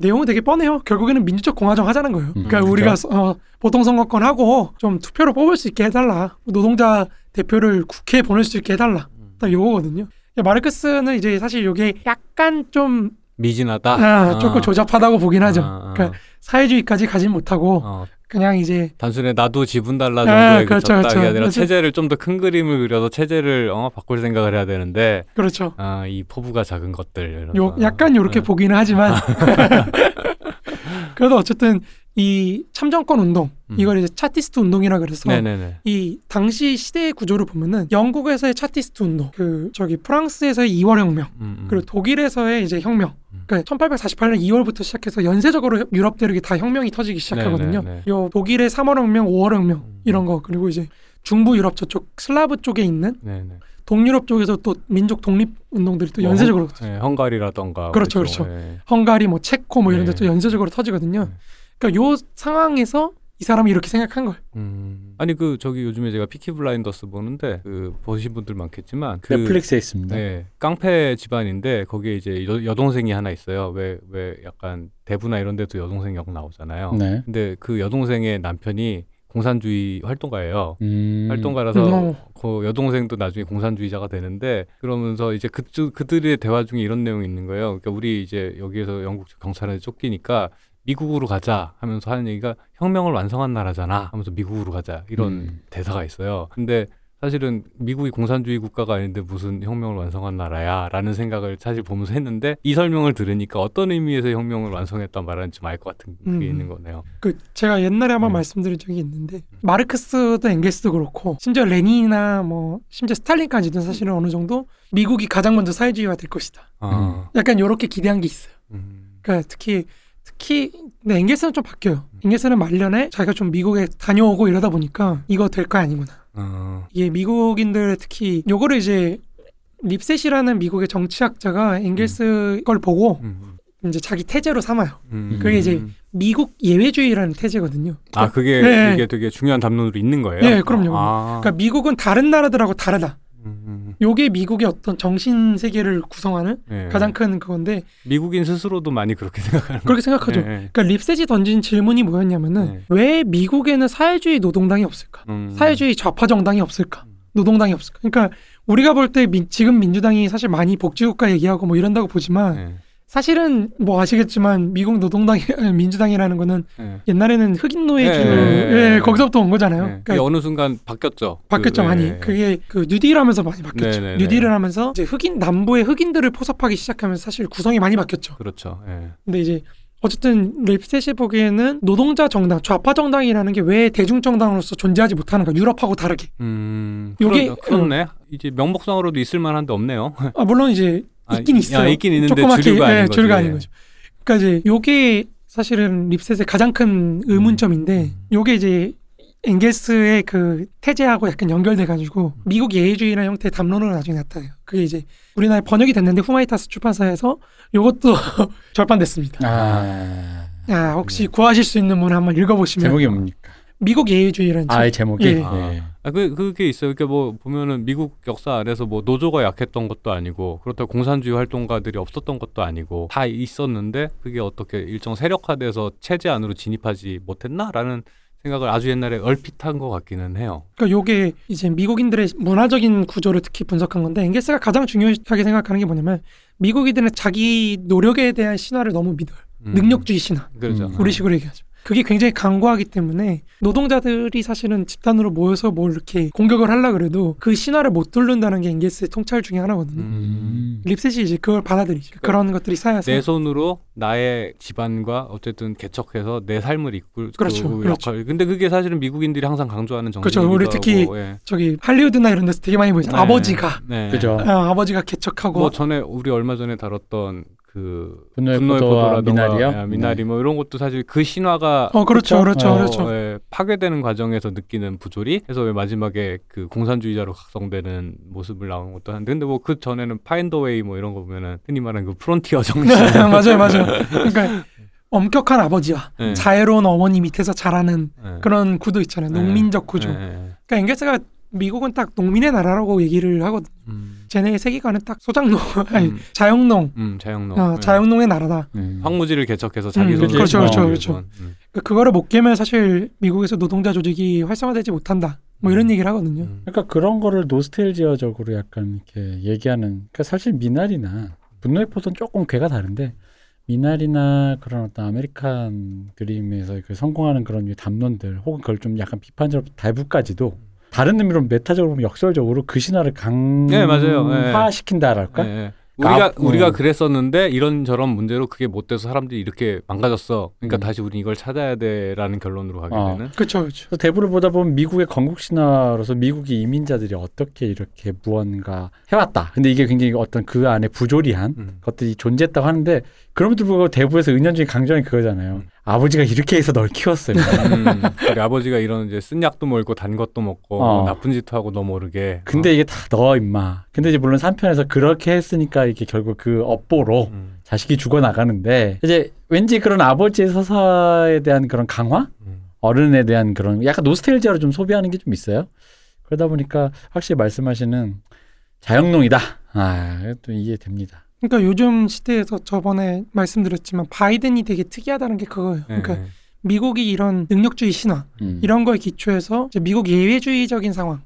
내용은 되게 뻔해요. 결국에는 민주적 공화정 하자는 거예요. 음, 그러니까 그렇죠. 우리가 어, 보통 선거권 하고 좀 투표로 뽑을 수 있게 해달라. 노동자 대표를 국회에 보낼 수 있게 해달라. 음. 딱 요거거든요. 마르크스는 이제 사실 요게 약간 좀 미진하다. 아, 조금 조잡하다고 보긴 하죠. 아, 아. 그러니까 사회주의까지 가진 못하고 어, 그냥 이제 단순히 나도 지분 달라 아, 정도의 그 그렇죠, 적당이 그렇죠. 아니라 그래서- 체제를 좀 더 큰 그림을 그려서 체제를 어, 바꿀 생각을 해야 되는데 그렇죠. 아, 이 포부가 작은 것들 요 거. 약간 요렇게 네. 보기는 하지만 그래도 어쨌든 이 참정권 운동 음. 이걸 이제 차티스트 운동이라 그래서 네네네. 이 당시 시대의 구조를 보면은 영국에서의 차티스트 운동, 그 저기 프랑스에서의 2월 혁명, 음, 음. 그리고 독일에서의 이제 혁명. 음. 그러니까 1848년 2월부터 시작해서 연쇄적으로 유럽 대륙이 다 혁명이 터지기 시작하거든요. 네네네. 요 독일의 3월 혁명, 5월 혁명 음. 이런 거 그리고 이제 중부 유럽 저쪽 슬라브 쪽에 있는 네네. 동유럽 쪽에서 또 민족 독립 운동들이 또뭐 연쇄적으로 헝- 네, 헝가리라던가 그렇죠, 그렇죠. 예. 헝가리 뭐 체코 뭐 이런 데 네. 또 연쇄적으로 터지거든요. 네. 그러니까 요 상황에서 이 사람이 이렇게 생각한 거예요. 음. 아니 그 저기 요즘에 제가 피키 블라인더스 보는데 그 보신 분들 많겠지만 그 넷플릭스에 있습니다. 네, 깡패 집안인데 거기에 이제 여, 여동생이 하나 있어요. 왜 왜 약간 대부나 이런 데도 여동생 역 나오잖아요. 네. 근데 그 여동생의 남편이 공산주의 활동가예요. 음. 활동가라서 음. 그 여동생도 나중에 공산주의자가 되는데 그러면서 이제 그 그들의 대화 중에 이런 내용이 있는 거예요. 그러니까 우리 이제 여기에서 영국 경찰에 쫓기니까 미국으로 가자 하면서 하는 얘기가 혁명을 완성한 나라잖아 하면서 미국으로 가자 이런 음. 대사가 있어요. 근데 사실은 미국이 공산주의 국가가 아닌데 무슨 혁명을 완성한 나라야라는 생각을 사실 보면서 했는데 이 설명을 들으니까 어떤 의미에서 혁명을 완성했단 말하는지 좀알것 같은 그게 음. 있는 거네요. 그 제가 옛날에 한번 네. 말씀드린 적이 있는데 마르크스도 엥겔스도 그렇고 심지어 레닌이나 뭐 심지어 스탈린까지도 사실은 어느 정도 미국이 가장 먼저 사회주의화 될 것이다. 아, 약간 이렇게 기대한 게 있어요. 음. 그러니까 특히 특히 근데 엥겔스는 좀 바뀌어요. 엥겔스는 말년에 자기가 좀 미국에 다녀오고 이러다 보니까 이거 될 거 아니구나. 어, 이게 미국인들 특히 요거를 이제 립셋이라는 미국의 정치학자가 엥겔스 걸 보고 음, 이제 자기 태제로 삼아요. 음. 그게 이제 미국 예외주의라는 태제거든요. 아 그게 네. 이게 되게 중요한 담론으로 있는 거예요. 네, 그럼요. 아, 그러니까 미국은 다른 나라들하고 다르다. 음, 음, 요게 미국의 어떤 정신 세계를 구성하는 네. 가장 큰 그건데 미국인 스스로도 많이 그렇게 생각하는 그렇게 생각하죠. 네, 네. 그러니까 립셋이 던진 질문이 뭐였냐면은 네. 왜 미국에는 사회주의 노동당이 없을까? 음. 사회주의 좌파 정당이 없을까? 노동당이 없을까? 그러니까 우리가 볼 때 지금 민주당이 사실 많이 복지국가 얘기하고 뭐 이런다고 보지만 네, 사실은 뭐 아시겠지만 미국 노동당이 민주당이라는 거는 네. 옛날에는 흑인 노예주 네, 네, 예, 네. 거기서부터 온 거잖아요. 네. 그러니까 어느 순간 바뀌었죠. 바뀌었죠 그, 많이. 네. 그게 그 뉴딜하면서 많이 바뀌었죠. 네, 네, 네. 뉴딜을 하면서 이제 흑인 남부의 흑인들을 포섭하기 시작하면서 사실 구성이 많이 바뀌었죠. 그렇죠. 예. 근데 이제 어쨌든 립셋이 보기에는 노동자 정당, 좌파 정당이라는 게 왜 대중 정당으로서 존재하지 못하는가? 유럽하고 다르게. 음, 요게- 그러, 그렇네. 이제 명목상으로도 있을 만한데 없네요. 아, 물론 이제 아, 있긴 있어요. 아, 있긴 있는데 조그맣게 주류가 아닌 예, 거지. 주류가 아닌 거죠. 그러니까 이제 요게 사실은 립셋의 가장 큰 의문점인데 음. 요게 이제 엥겔스의 그 태제하고 약간 연결돼 가지고 미국 예의주의라는 형태의 담론으로 나중에 나타나요. 그게 이제 우리나라에 번역이 됐는데 후마이타스 출판사에서 요것도 절판됐습니다. 아. 아, 혹시 구하실 수 있는 분 한번 읽어보시면 제목이 뭡니까? 미국 예의주의라는 아. 제목이. 예. 네. 아, 그, 그게 있어요. 그러니까 뭐, 보면은 미국 역사 안에서 뭐 노조가 약했던 것도 아니고, 그렇다고 공산주의 활동가들이 없었던 것도 아니고, 다 있었는데, 그게 어떻게 일정 세력화돼서 체제 안으로 진입하지 못했나 라는 생각을 아주 옛날에 얼핏 한 것 같기는 해요. 그러니까 요게 이제 미국인들의 문화적인 구조를 특히 분석한 건데 엥겔스가 가장 중요하게 생각하는 게 뭐냐면 미국인들은 자기 노력에 대한 신화를 너무 믿어요. 음. 능력주의 신화. 그렇죠. 음. 우리식으로 얘기하죠. 그게 굉장히 강고하기 때문에 노동자들이 사실은 집단으로 모여서 뭘 이렇게 공격을 하려 그래도 그 신화를 못 뚫는다는 게 엥겔스의 통찰 중에 하나거든요. 음. 립셋이 이제 그걸 받아들이죠. 그런 것들이 쌓여서 내 손으로 나의 집안과 어쨌든 개척해서 내 삶을 이끌 그렇죠, 그 그렇죠. 역할. 근데 그게 사실은 미국인들이 항상 강조하는 그렇죠. 정신이기도 우리 특히 하고, 예. 저기 할리우드나 이런 데서 되게 많이 보이죠. 네. 아버지가 네. 그죠. 아, 아버지가 개척하고 뭐 전에 우리 얼마 전에 다뤘던 그 분노의 분노의 포도와 미나리요? 예, 미나리 네. 뭐 이런 것도 사실 그 신화가 어 그렇죠, 그렇죠, 어, 그렇죠. 예, 파괴되는 과정에서 느끼는 부조리 해서 왜 마지막에 그 공산주의자로 각성되는 모습을 나오는 것도 한데 근데 뭐 그 전에는 Far and Away 뭐 이런 거 보면은 흔히 말하는 그 프론티어 정신 네, 맞아요, 맞아요. 그러니까 엄격한 아버지와 네. 자애로운 어머니 밑에서 자라는 예. 그런 구도 있잖아요. 농민적 구조. 예, 예. 그러니까 엥겔스가 미국은 딱 농민의 나라라고 얘기를 하거든. 음, 쟤네의 세계관은 딱 소작농, 아니 음. 자영농, 음, 자영농 어, 예. 자영농의 나라다. 음. 황무지를 개척해서 자기 음, 손으로 그렇죠, 그렇죠, 그렇죠. 건. 음, 그 그거를 못 깨면 사실 미국에서 노동자 조직이 활성화되지 못한다. 뭐 이런 얘기를 하거든요. 음. 그러니까 그런 거를 노스텔지어적으로 약간 이렇게 얘기하는 그러니까 사실 미나리나 분노의 포도는 조금 궤가 다른데 미나리나 그런 어떤 아메리칸 드림에서 그 성공하는 그런 담론들 혹은 그걸 좀 약간 비판적 대부까지도 다른 의미로 메타적으로 보면 역설적으로 그 신화를 네. 네. 강화시킨다랄까? 예, 예. 우리가 그 어. 우리가 그랬었는데 이런 저런 문제로 그게 못 돼서 사람들이 이렇게 망가졌어. 그러니까 음. 다시 우리 이걸 찾아야 돼라는 결론으로 가게 어. 되는. 그렇죠, 그렇죠. 대부를 보다 보면 미국의 건국 신화로서 미국의 이민자들이 어떻게 이렇게 무언가 해왔다. 근데 이게 굉장히 어떤 그 안에 부조리한 음. 것들이 존재했다고 하는데 그럼에도 불구하고 대부에서 은연중에 강조하는 그거잖아요. 음. 아버지가 이렇게 해서 널 키웠어요. 음, 우리 아버지가 이런 이제 쓴 약도 먹고 단 것도 먹고 어. 나쁜 짓도 하고 너 모르게. 근데 이게 다 너 임마. 근데 이제 물론 3편에서 그렇게 했으니까 이게 결국 그 업보로 어. 음, 자식이 죽어 나가는데 이제 왠지 그런 아버지의 서사에 대한 그런 강화, 음. 어른에 대한 그런 약간 노스텔지아로 좀 소비하는 게 좀 있어요. 그러다 보니까 확실히 말씀하시는 자영농이다. 아, 또 이해됩니다. 그러니까 요즘 시대에서 저번에 말씀드렸지만 바이든이 되게 특이하다는 게 그거예요. 예, 그러니까 예. 미국이 이런 능력주의 신화 음. 이런 거에 기초해서 이제 미국 예외주의적인 상황에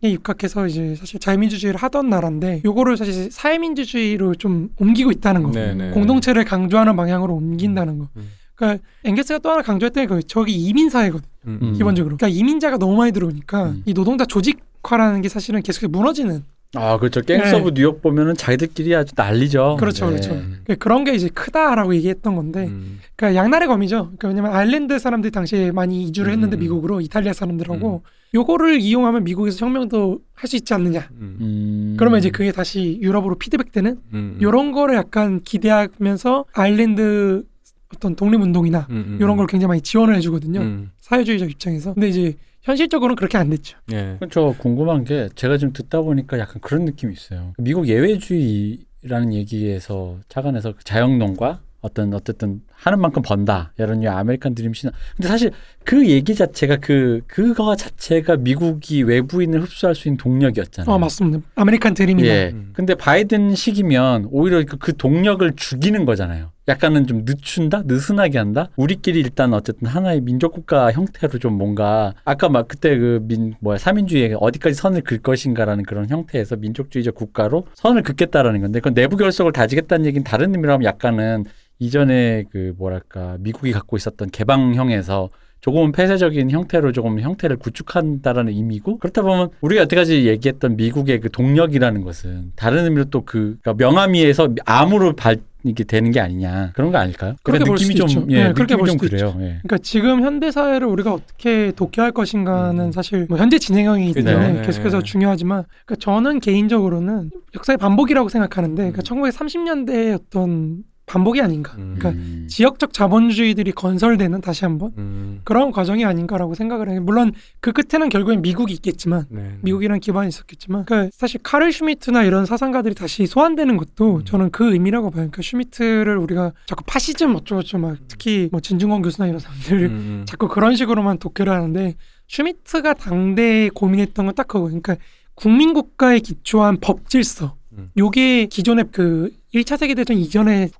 네, 입각해서 이제 사실 자유민주주의를 하던 나라인데 요거를 사실 사회민주주의로 좀 옮기고 있다는 거. 네, 네. 공동체를 강조하는 방향으로 옮긴다는 거. 음. 그러니까 엥게스가 또 하나 강조했던 게 저기 이민 사회거든. 음, 음. 기본적으로. 그러니까 이민자가 너무 많이 들어오니까 음. 이 노동자 조직화라는 게 사실은 계속 무너지는 아 그렇죠. 갱스 오브 뉴욕 보면은 자기들끼리 아주 난리죠. 그렇죠, 그렇죠. 그러니까 그런 게 이제 크다라고 얘기했던 건데, 음. 그러니까 양날의 검이죠. 그러니까 왜냐면 아일랜드 사람들이 당시에 많이 이주를 했는데 음. 미국으로 이탈리아 사람들하고 요거를 이용하면 미국에서 혁명도 할 수 있지 않느냐. 음. 음. 그러면 이제 그게 다시 유럽으로 피드백되는 음. 요런 거를 약간 기대하면서 아일랜드 어떤 독립운동이나 음, 음. 요런 걸 굉장히 많이 지원을 해주거든요. 음. 사회주의적 입장에서. 근데 이제 현실적으로는 그렇게 안 됐죠. 예. 저 궁금한 게 제가 지금 듣다 보니까 약간 그런 느낌이 있어요. 미국 예외주의라는 얘기에서 착안해서 그 자영농과 어떤 어쨌든 하는 만큼 번다 이런 류 아메리칸 드림 신화. 근데 사실 그 얘기 자체가 그 그거 자체가 미국이 외부인을 흡수할 수 있는 동력이었잖아요. 어 맞습니다. 아메리칸 드림이나 예. 음. 근데 바이든 시기면 오히려 그, 그 동력을 죽이는 거잖아요. 약간은 좀 늦춘다, 느슨하게 한다. 우리끼리 일단 어쨌든 하나의 민족 국가 형태로 좀 뭔가 아까 막 그때 그 민 뭐야 삼민주의에 어디까지 선을 긋 것인가라는 그런 형태에서 민족주의적 국가로 선을 긋겠다라는 건데 그건 내부 결속을 다지겠다는 얘기는 다른 의미로 하면 약간은 이전에 그 뭐랄까 미국이 갖고 있었던 개방형에서 조금은 폐쇄적인 형태로 조금 형태를 구축한다라는 의미고 그렇다 보면 우리가 여태까지 얘기했던 미국의 그 동력이라는 것은 다른 의미로 또그 명암위에서 암으로 발 이게 되는 게 아니냐 그런 거 아닐까요? 그렇게 볼 수도 좀 있죠. 예, 네, 그렇게 볼좀 수도 그래요. 예. 그러니까 지금 현대 사회를 우리가 어떻게 독해할 것인가는 음. 사실 뭐 현재 진행형이기. 때문에 네. 계속해서 중요하지만 그러니까 저는 개인적으로는 역사의 반복이라고 생각하는데 음. 그러니까 1930년대의 어떤 반복이 아닌가. 음. 그러니까 음. 지역적 자본주의들이 건설되는 다시 한번 음. 그런 과정이 아닌가라고 생각을 해요. 물론 그 끝에는 결국엔 미국이 있겠지만 네. 미국이란 기반이 있었겠지만 그러니까 사실 카를 슈미트나 이런 사상가들이 다시 소환되는 것도 음. 저는 그 의미라고 봐요. 그러니까 슈미트를 우리가 자꾸 파시즘 어쩌고저쩌고 막 특히 뭐 진중권 교수나 이런 사람들 음. 자꾸 그런 식으로만 독해를 하는데 슈미트가 당대에 고민했던 건 딱 그거. 그러니까 국민 국가에 기초한 법 질서. 음. 요게 기존의 그 1차 세계 대전 이전의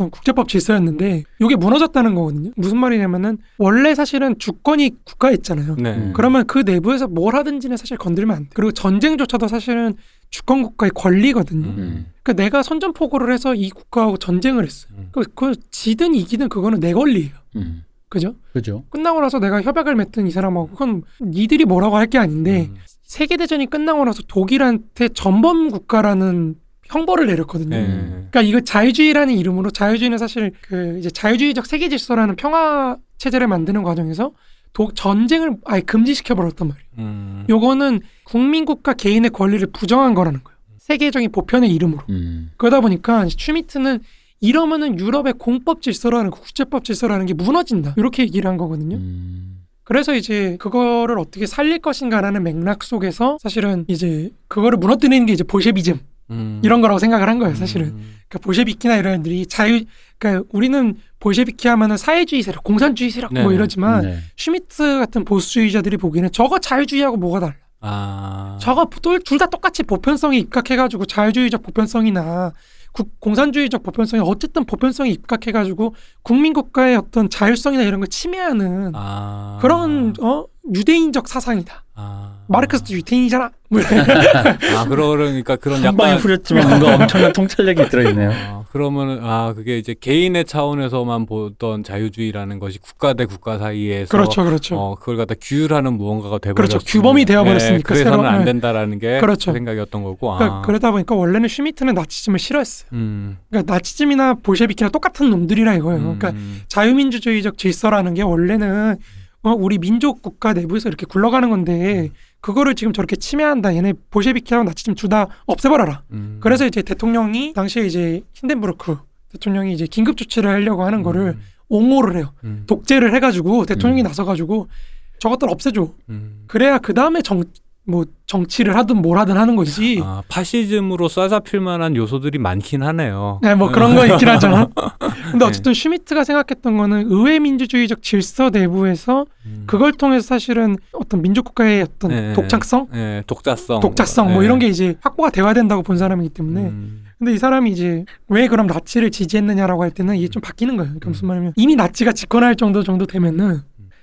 어떤 국제법 질서였는데 요게 무너졌다는 거거든요. 무슨 말이냐면은 원래 사실은 주권이 국가였잖아요. 네. 음. 그러면 그 내부에서 뭘 하든지는 사실 건들면 안 돼. 그리고 전쟁조차도 사실은 주권 국가의 권리거든요. 음. 그러니까 내가 선전포고를 해서 이 국가하고 전쟁을 했어요. 음. 그, 그 지든 이기든 그거는 내 권리예요. 음. 그죠? 그죠? 끝나고 나서 내가 협약을 맺든 이 사람하고 그건 니들이 뭐라고 할 게 아닌데 음. 세계 대전이 끝나고 나서 독일한테 전범 국가라는 형벌을 내렸거든요. 네. 그러니까 이거 자유주의라는 이름으로 자유주의는 사실 그 이제 자유주의적 세계 질서라는 평화 체제를 만드는 과정에서 독 전쟁을 아예 금지시켜 버렸단 말이에요. 음. 요거는 국민국가 개인의 권리를 부정한 거라는 거예요. 세계적인 보편의 이름으로. 음. 그러다 보니까 슈미트는 이러면은 유럽의 공법 질서라는 거, 국제법 질서라는 게 무너진다. 이렇게 얘기를 한 거거든요. 음. 그래서 이제 그거를 어떻게 살릴 것인가라는 맥락 속에서 사실은 이제 그거를 무너뜨리는 게 이제 볼셰비즘 음. 이런 거라고 생각을 한 거예요, 사실은. 음. 그러니까 볼셰비키나 이런 애들이 자유 그러니까 우리는 볼셰비키 하면은 사회주의 세력, 공산주의 세력 뭐 네. 이러지만 네. 슈미트 같은 보수주의자들이 보기에는 저거 자유주의하고 뭐가 달라? 아. 저거 둘 다 똑같이 보편성에 입각해가지고 자유주의적 보편성이나 국- 공산주의적 보편성이 어쨌든 보편성에 입각해가지고 국민 국가의 어떤 자율성이나 이런 걸 침해하는 아. 그런 어 유대인적 사상이다. 아. 마르크스도 유대인이잖아. 뭐. 아 그러니까 그런 한 방에 약간 후렸지만 뭔가 엄청난 통찰력이 들어있네요. 아, 그러면은 아 그게 이제 개인의 차원에서만 보던 자유주의라는 것이 국가 대 국가 사이에서 그렇죠, 그렇죠. 어 그걸 갖다 규율하는 무언가가 돼버렸 그렇죠. 규범이 되어버렸으니까 그래서는 새로- 안 네. 된다라는 게 그렇죠. 생각이었던 거고. 그러니까 아. 그러다 보니까 원래는 슈미트는 나치즘을 싫어했어요. 음. 그러니까 나치즘이나 볼셰비키나 똑같은 놈들이라 이거예요. 그러니까 음. 자유민주주의적 질서라는 게 원래는 어, 우리 민족 국가 내부에서 이렇게 굴러가는 건데 그거를 지금 저렇게 침해한다. 얘네 볼셰비키하고 나치즘 둘 다 없애버려라. 음. 그래서 이제 대통령이 당시에 이제 힌덴부르크 대통령이 이제 긴급 조치를 하려고 하는 거를 옹호를 해요. 음. 독재를 해가지고 대통령이 음. 나서가지고 저것들 없애줘. 음. 그래야 그 다음에 정 뭐 정치를 하든 뭘 하든 하는 거지. 아, 파시즘으로 쏴잡힐 만한 요소들이 많긴 하네요. 네, 뭐 그런 거 있긴 하잖아. 네. 근데 어쨌든 슈미트가 생각했던 거는 의회 민주주의적 질서 내부에서 음. 그걸 통해서 사실은 어떤 민족 국가의 어떤 네. 독창성, 예, 독자성, 독자성 뭐 예. 이런 게 이제 확보가 돼야 된다고 본 사람이기 때문에 음. 근데 이 사람이 이제 왜 그럼 나치를 지지했느냐라고 할 때는 이게 좀 바뀌는 거예요. 그러니까 무슨 말이냐면 이미 나치가 집권할 정도 정도 되면은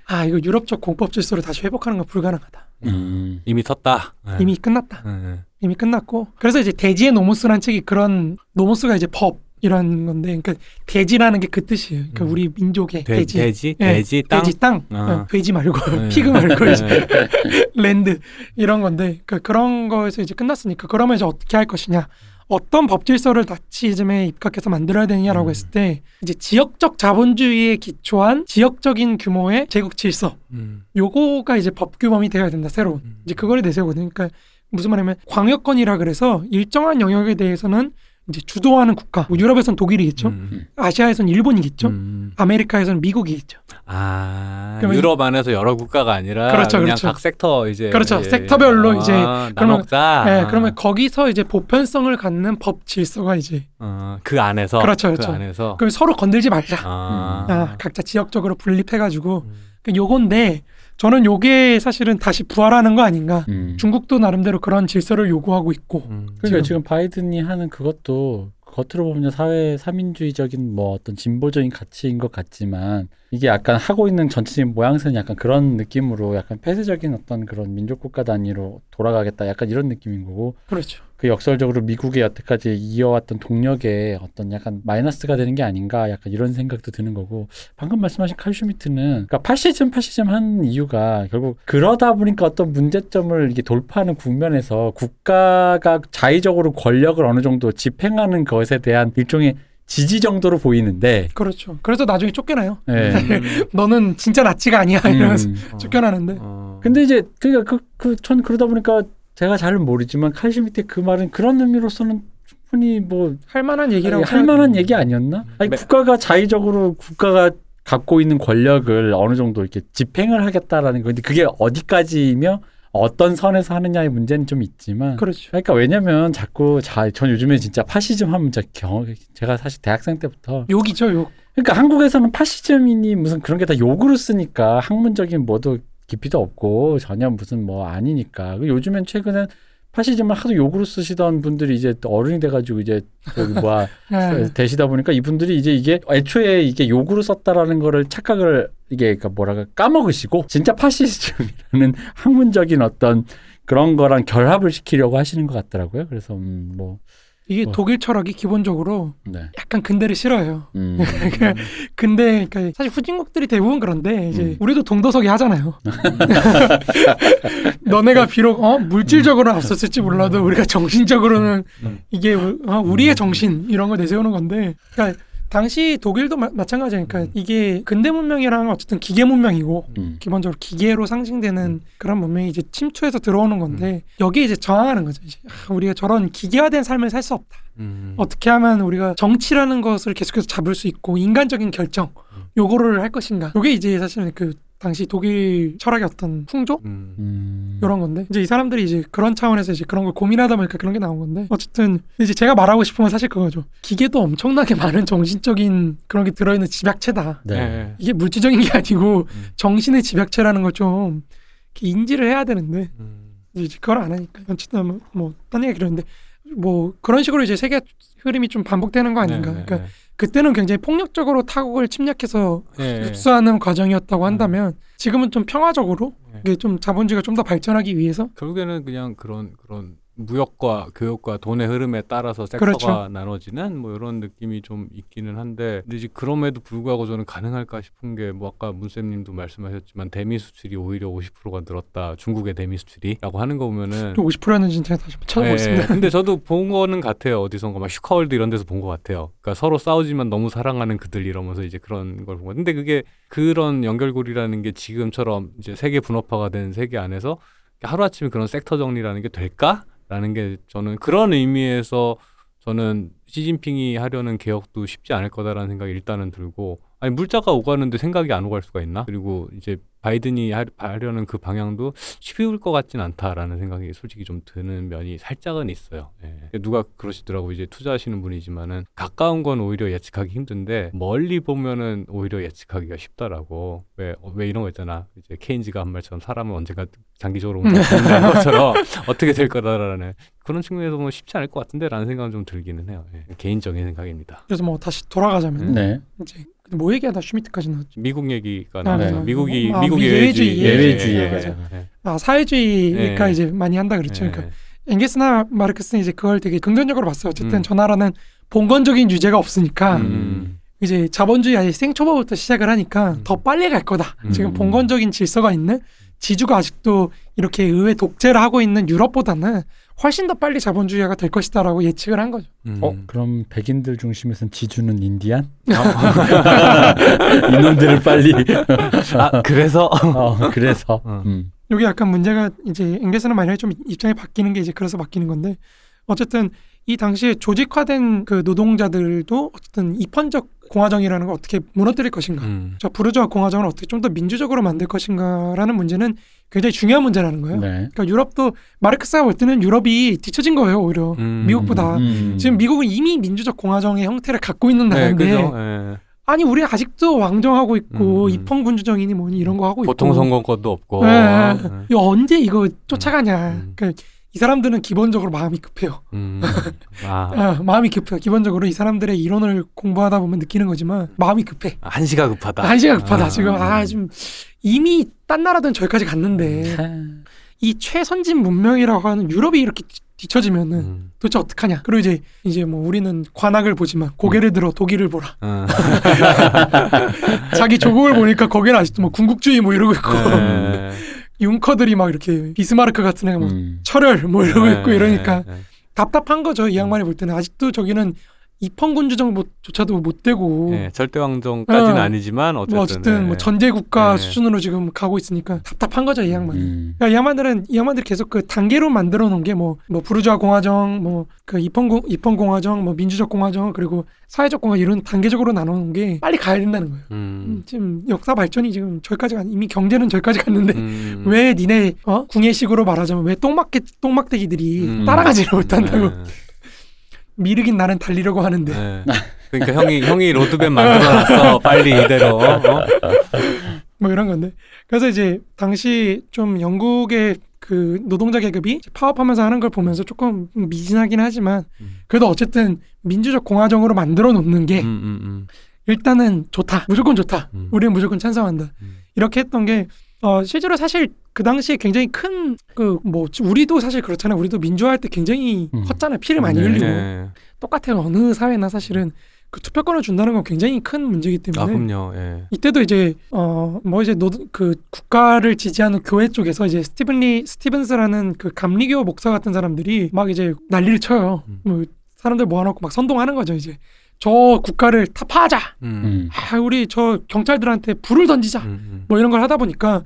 아 이거 유럽 적 공법 질서를 다시 회복하는 건 불가능하다. 음. 이미 섰다. 네. 이미 끝났다. 네, 네. 이미 끝났고 그래서 이제 대지의 노모스라는 책이 그런 노모스가 이제 법이라는 건데 그러니까 대지라는 게 그 뜻이에요. 그러니까 음. 우리 민족의 돼- 대지. 돼지, 예, 돼지, 땅. 돼지 땅, 아. 어, 돼지 말고 네. pig 말고 이제 네. land 이런 건데 그러니까 그런 거에서 이제 끝났으니까 그러면 이제 어떻게 할 것이냐 어떤 법 질서를 나치즘에 입각해서 만들어야 되느냐라고 음. 했을 때 이제 지역적 자본주의에 기초한 지역적인 규모의 제국 질서 음. 요거가 이제 법 규범이 되어야 된다 새로운 음. 이제 그거를 내세우거든요 그러니까 무슨 말이냐면 광역권이라 그래서 일정한 영역에 대해서는 이제 주도하는 국가 뭐 유럽에선 독일이겠죠 음. 아시아에선 일본이겠죠 음. 아메리카에선 미국이겠죠 아, 유럽 안에서 여러 국가가 아니라 그렇죠, 그냥 그렇죠. 각 섹터 이제 그렇죠. 예, 섹터별로 아, 이제 그러면- 나눠자. 네, 그러면 거기서 이제 보편성을 갖는 법 질서가 이제 어, 그 안에서 그렇죠, 그렇죠. 그 안에서 그럼 서로 건들지 말자. 아, 아, 각자 지역적으로 분립해가지고 음. 그 요건데 저는 요게 사실은 다시 부활하는 거 아닌가. 음. 중국도 나름대로 그런 질서를 요구하고 있고. 음. 그러니까 지금- 지금 바이든이 하는 그것도 겉으로 보면 사회 사민주의적인 뭐 어떤 진보적인 가치인 것 같지만 이게 약간 하고 있는 전체적인 모양새는 약간 그런 느낌으로 약간 폐쇄적인 어떤 그런 민족 국가 단위로 돌아가겠다 약간 이런 느낌인 거고 그렇죠. 그 역설적으로 미국의 여태까지 이어왔던 동력에 어떤 약간 마이너스가 되는 게 아닌가 약간 이런 생각도 드는 거고 방금 말씀하신 칼 슈미트는 그러니까 파시즘 파시즘 한 이유가 결국 그러다 보니까 어떤 문제점을 이게 돌파하는 국면에서 국가가 자의적으로 권력을 어느 정도 집행하는 것에 대한 일종의 지지 정도로 보이는데 그렇죠. 그래서 나중에 쫓겨나요. 예. 음. 너는 진짜 나치가 아니야 이러면서 음. 쫓겨나는데. 어. 근데 이제 그러니까 그그전 그러다 보니까 제가 잘 모르지만 칼 슈미트의 그 말은 그런 의미로서는 충분히 뭐 할 만한 얘기라고 할 만한 얘기 아니었나? 아니 매- 국가가 자의적으로 국가가 갖고 있는 권력을 어느 정도 이렇게 집행을 하겠다라는 건데 그게 어디까지이며 어떤 선에서 하느냐의 문제는 좀 있지만 그렇죠. 그러니까 왜냐면 자꾸 자, 전 요즘에 진짜 파시즘 하면 진짜 경 제가 사실 대학생 때부터 욕이죠 욕. 그러니까 한국에서는 파시즘이니 무슨 그런 게 다 욕으로 쓰니까 학문적인 뭐도 깊이도 없고 전혀 무슨 뭐 아니니까 그 요즘엔 최근엔 파시즘을 하도 욕으로 쓰시던 분들이 이제 또 어른이 돼가지고 이제 저기 뭐야 예. 되시다 보니까 이분들이 이제 이게 애초에 이게 욕으로 썼다라는 거를 착각을 이게 그러니까 뭐랄까 까먹으시고 진짜 파시즘이라는 학문적인 어떤 그런 거랑 결합을 시키려고 하시는 것 같더라고요. 그래서 음, 뭐 이게 뭐. 독일 철학이 기본적으로 네. 약간 근대를 싫어해요. 음. 근데 그러니까 사실 후진국들이 대부분 그런데 이제 음. 우리도 동도석이 하잖아요. 너네가 비록 어 물질적으로는 앞섰을지 몰라도 우리가 정신적으로는 음. 이게 우- 어, 우리의 정신 이런 걸 내세우는 건데, 그러니까 당시 독일도 마, 마찬가지니까 음. 이게 근대 문명이라는 건 어쨌든 기계 문명이고 음. 기본적으로 기계로 상징되는 그런 문명이 이제 침투해서 들어오는 건데 여기에 이제 저항하는 거죠. 이제 아, 우리가 저런 기계화된 삶을 살 수 없다. 음. 어떻게 하면 우리가 정치라는 것을 계속해서 잡을 수 있고 인간적인 결정 음. 요거를 할 것인가. 요게 이제 사실은 그 당시 독일 철학의 어떤 풍조 음. 음. 이런 건데 이제 이 사람들이 이제 그런 차원에서 이제 그런 걸 고민하다 보니까 그런 게 나온 건데 어쨌든 이제 제가 말하고 싶은 건 사실 그거죠. 기계도 엄청나게 많은 정신적인 그런 게 들어있는 집약체다. 네. 네. 이게 물질적인 게 아니고 음. 정신의 집약체라는 걸 좀 인지를 해야 되는데 음. 이제 그걸 안 하니까 어쨌든 뭐 딴 얘기 그러는데 뭐 그런 식으로 이제 세계 흐름이 좀 반복되는 거 아닌가. 네, 네, 그러니까 그때는 굉장히 폭력적으로 타국을 침략해서 네. 네. 흡수하는 과정이었다고 음. 한다면 지금은 좀 평화적으로 네. 이게 좀 자본주의가 좀 더 발전하기 위해서 결국에는 그냥 그런 그런 무역과 교역과 돈의 흐름에 따라서 섹터가 그렇죠. 나눠지는 뭐 이런 느낌이 좀 있기는 한데 근데 이제 그럼에도 불구하고 저는 가능할까 싶은 게 뭐 아까 문쌤님도 말씀하셨지만 대미 수출이 오히려 50%가 늘었다 중국의 대미 수출이라고 하는 거 보면은 또 50%였는지 제가 다시 한번 찾아보겠습니다. 예, 근데 저도 본 거는 같아요. 어디선가 막 슈카월드 이런 데서 본 것 같아요. 그러니까 서로 싸우지만 너무 사랑하는 그들 이러면서 이제 그런 걸 본 거. 근데 그게 그런 연결고리라는 게 지금처럼 이제 세계 분업화가 된 세계 안에서 하루 아침에 그런 섹터 정리라는 게 될까 라는 게 저는 그런 의미에서 저는 시진핑이 하려는 개혁도 쉽지 않을 거다라는 생각이 일단은 들고 아니 물자가 오가는데 생각이 안 오갈 수가 있나? 그리고 이제 바이든이 하, 하려는 그 방향도 쉬울 것 같진 않다라는 생각이 솔직히 좀 드는 면이 살짝은 있어요. 예. 누가 그러시더라고 이제 투자하시는 분이지만은 가까운 건 오히려 예측하기 힘든데 멀리 보면은 오히려 예측하기가 쉽다라고 왜 왜 이런 거 있잖아 이제 케인즈가 한 말처럼 사람은 언젠가 장기적으로 운다는 것처럼 어떻게 될 거다라는 그런 측면에서 보면 쉽지 않을 것 같은데라는 생각은 좀 들기는 해요. 예. 개인적인 생각입니다. 그래서 뭐 다시 돌아가자면 네. 이제 뭐 얘기하다 슈미트까지 나왔죠. 미국 얘기가 아, 나와서 네. 미국이 아, 미국 미- 예외주의 예외주의, 예외주의 예. 예, 예. 아 사회주의가 네. 이제 많이 한다 그랬죠. 예. 그러니까 엥게스나 마르크스는 이제 그걸 되게 긍정적으로 봤어요. 어쨌든 음. 저 나라는 봉건적인 유죄가 없으니까 음. 이제 자본주의 아예 생초보부터 시작을 하니까 음. 더 빨리 갈 거다. 음. 지금 봉건적인 질서가 있는 지주가 아직도 이렇게 의회 독재를 하고 있는 유럽보다는 훨씬 더 빨리 자본주의화가 될 것이다라고 예측을 한 거죠. 음. 어 그럼 백인들 중심에선 지주는 인디안? 아, 이놈들을 빨리. 아, 그래서 어, 그래서. 어. 음. 여기 약간 문제가 이제 엥게스는 만약에 좀 입장이 바뀌는 게 이제 그래서 바뀌는 건데 어쨌든 이 당시에 조직화된 그 노동자들도 어쨌든 입헌적 공화정이라는 걸 어떻게 무너뜨릴 것인가. 음. 저 부르주아 공화정을 어떻게 좀 더 민주적으로 만들 것인가라는 문제는 굉장히 중요한 문제라는 거예요. 네. 그러니까 유럽도 마르크스가 볼 때는 유럽이 뒤처진 거예요 오히려 음. 미국보다. 음. 지금 미국은 이미 민주적 공화정의 형태를 갖고 있는 네, 나라인데. 예. 아니 우리 아직도 왕정하고 있고 음, 음. 입헌 군주정이니 뭐니 이런 거 하고 보통 있고 선거권도 없고. 네. 예. 이거 언제 이거 쫓아가냐. 음. 그러니까 이 사람들은 기본적으로 마음이 급해요. 음. 아, 아, 마음이 급해요. 기본적으로 이 사람들의 이론을 공부하다 보면 느끼는 거지만 마음이 급해. 한시가 급하다. 한시가 급하다. 아. 지금 아좀 이미 딴 나라든 저기까지 갔는데 참. 이 최선진 문명이라고 하는 유럽이 이렇게 뒤- 뒤처지면은 음. 도대체 어떡하냐. 그리고 이제 이제 뭐 우리는 관악을 보지만 고개를 들어 독일을 보라. 어. 자기 조국을 보니까 거기는 아직도 뭐 군국주의 뭐 이러고 있고 예. 융커들이 막 이렇게 비스마르크 같은 애가 막 음. 철혈 뭐 이러고 있고 예, 이러니까 예, 예. 답답한 거죠. 이 양반이 볼 때는 아직도 저기는 입헌군 주정조차도 못 되고 예, 절대 왕정까지는 어. 아니지만 어쨌든 뭐 어쨌든 예. 뭐 전제 국가 네. 수준으로 지금 가고 있으니까 답답한 거죠 이 양반. 이 음. 그러니까 이 양반들은 이 양반들이 계속 그 단계로 만들어 놓은 게뭐뭐 부르주아 공화정, 뭐 그 입헌 입헌 공화정, 뭐 민주적 공화정 그리고 사회적 공화 이런 단계적으로 나눠 놓은 게 빨리 가야 된다는 거예요. 음, 음. 지금 역사 발전이 지금 저기까지 가 이미 경제는 저기까지 갔는데 음. 왜 니네 어 궁예식으로 말하자면 왜 똥막개 똥막대기들이 음. 따라가지를 못한다고 예. 미르긴 나는 달리려고 하는데 예. 그러니까 형이 형이 로드맵 만들어놨어 빨리 이대로 어? 뭐 이런 건데 그래서 이제 당시 좀 영국의 그 노동자 계급이 파업하면서 하는 걸 보면서 조금 미진하긴 하지만 음. 그래도 어쨌든 민주적 공화정으로 만들어 놓는 게 음, 음, 음. 일단은 좋다 무조건 좋다 음. 우리는 무조건 찬성한다 음. 이렇게 했던 게 어, 실제로 사실 그 당시에 굉장히 큰 그 뭐 우리도 사실 그렇잖아요 우리도 민주화할 때 굉장히 음. 컸잖아요 피를 많이 네. 흘리고 예. 똑같아요 어느 사회나 사실은 그 투표권을 준다는 건 굉장히 큰 문제이기 때문에 아 그럼요. 예. 이때도 이제 어 뭐 이제 노 그 국가를 지지하는 교회 쪽에서 이제 스티븐리 스티븐스라는 그 감리교 목사 같은 사람들이 막 이제 난리를 쳐요. 음. 뭐 사람들 모아놓고 막 선동하는 거죠 이제 저 국가를 타파하자. 음. 음. 아 우리 저 경찰들한테 불을 던지자. 음, 음. 뭐 이런 걸 하다 보니까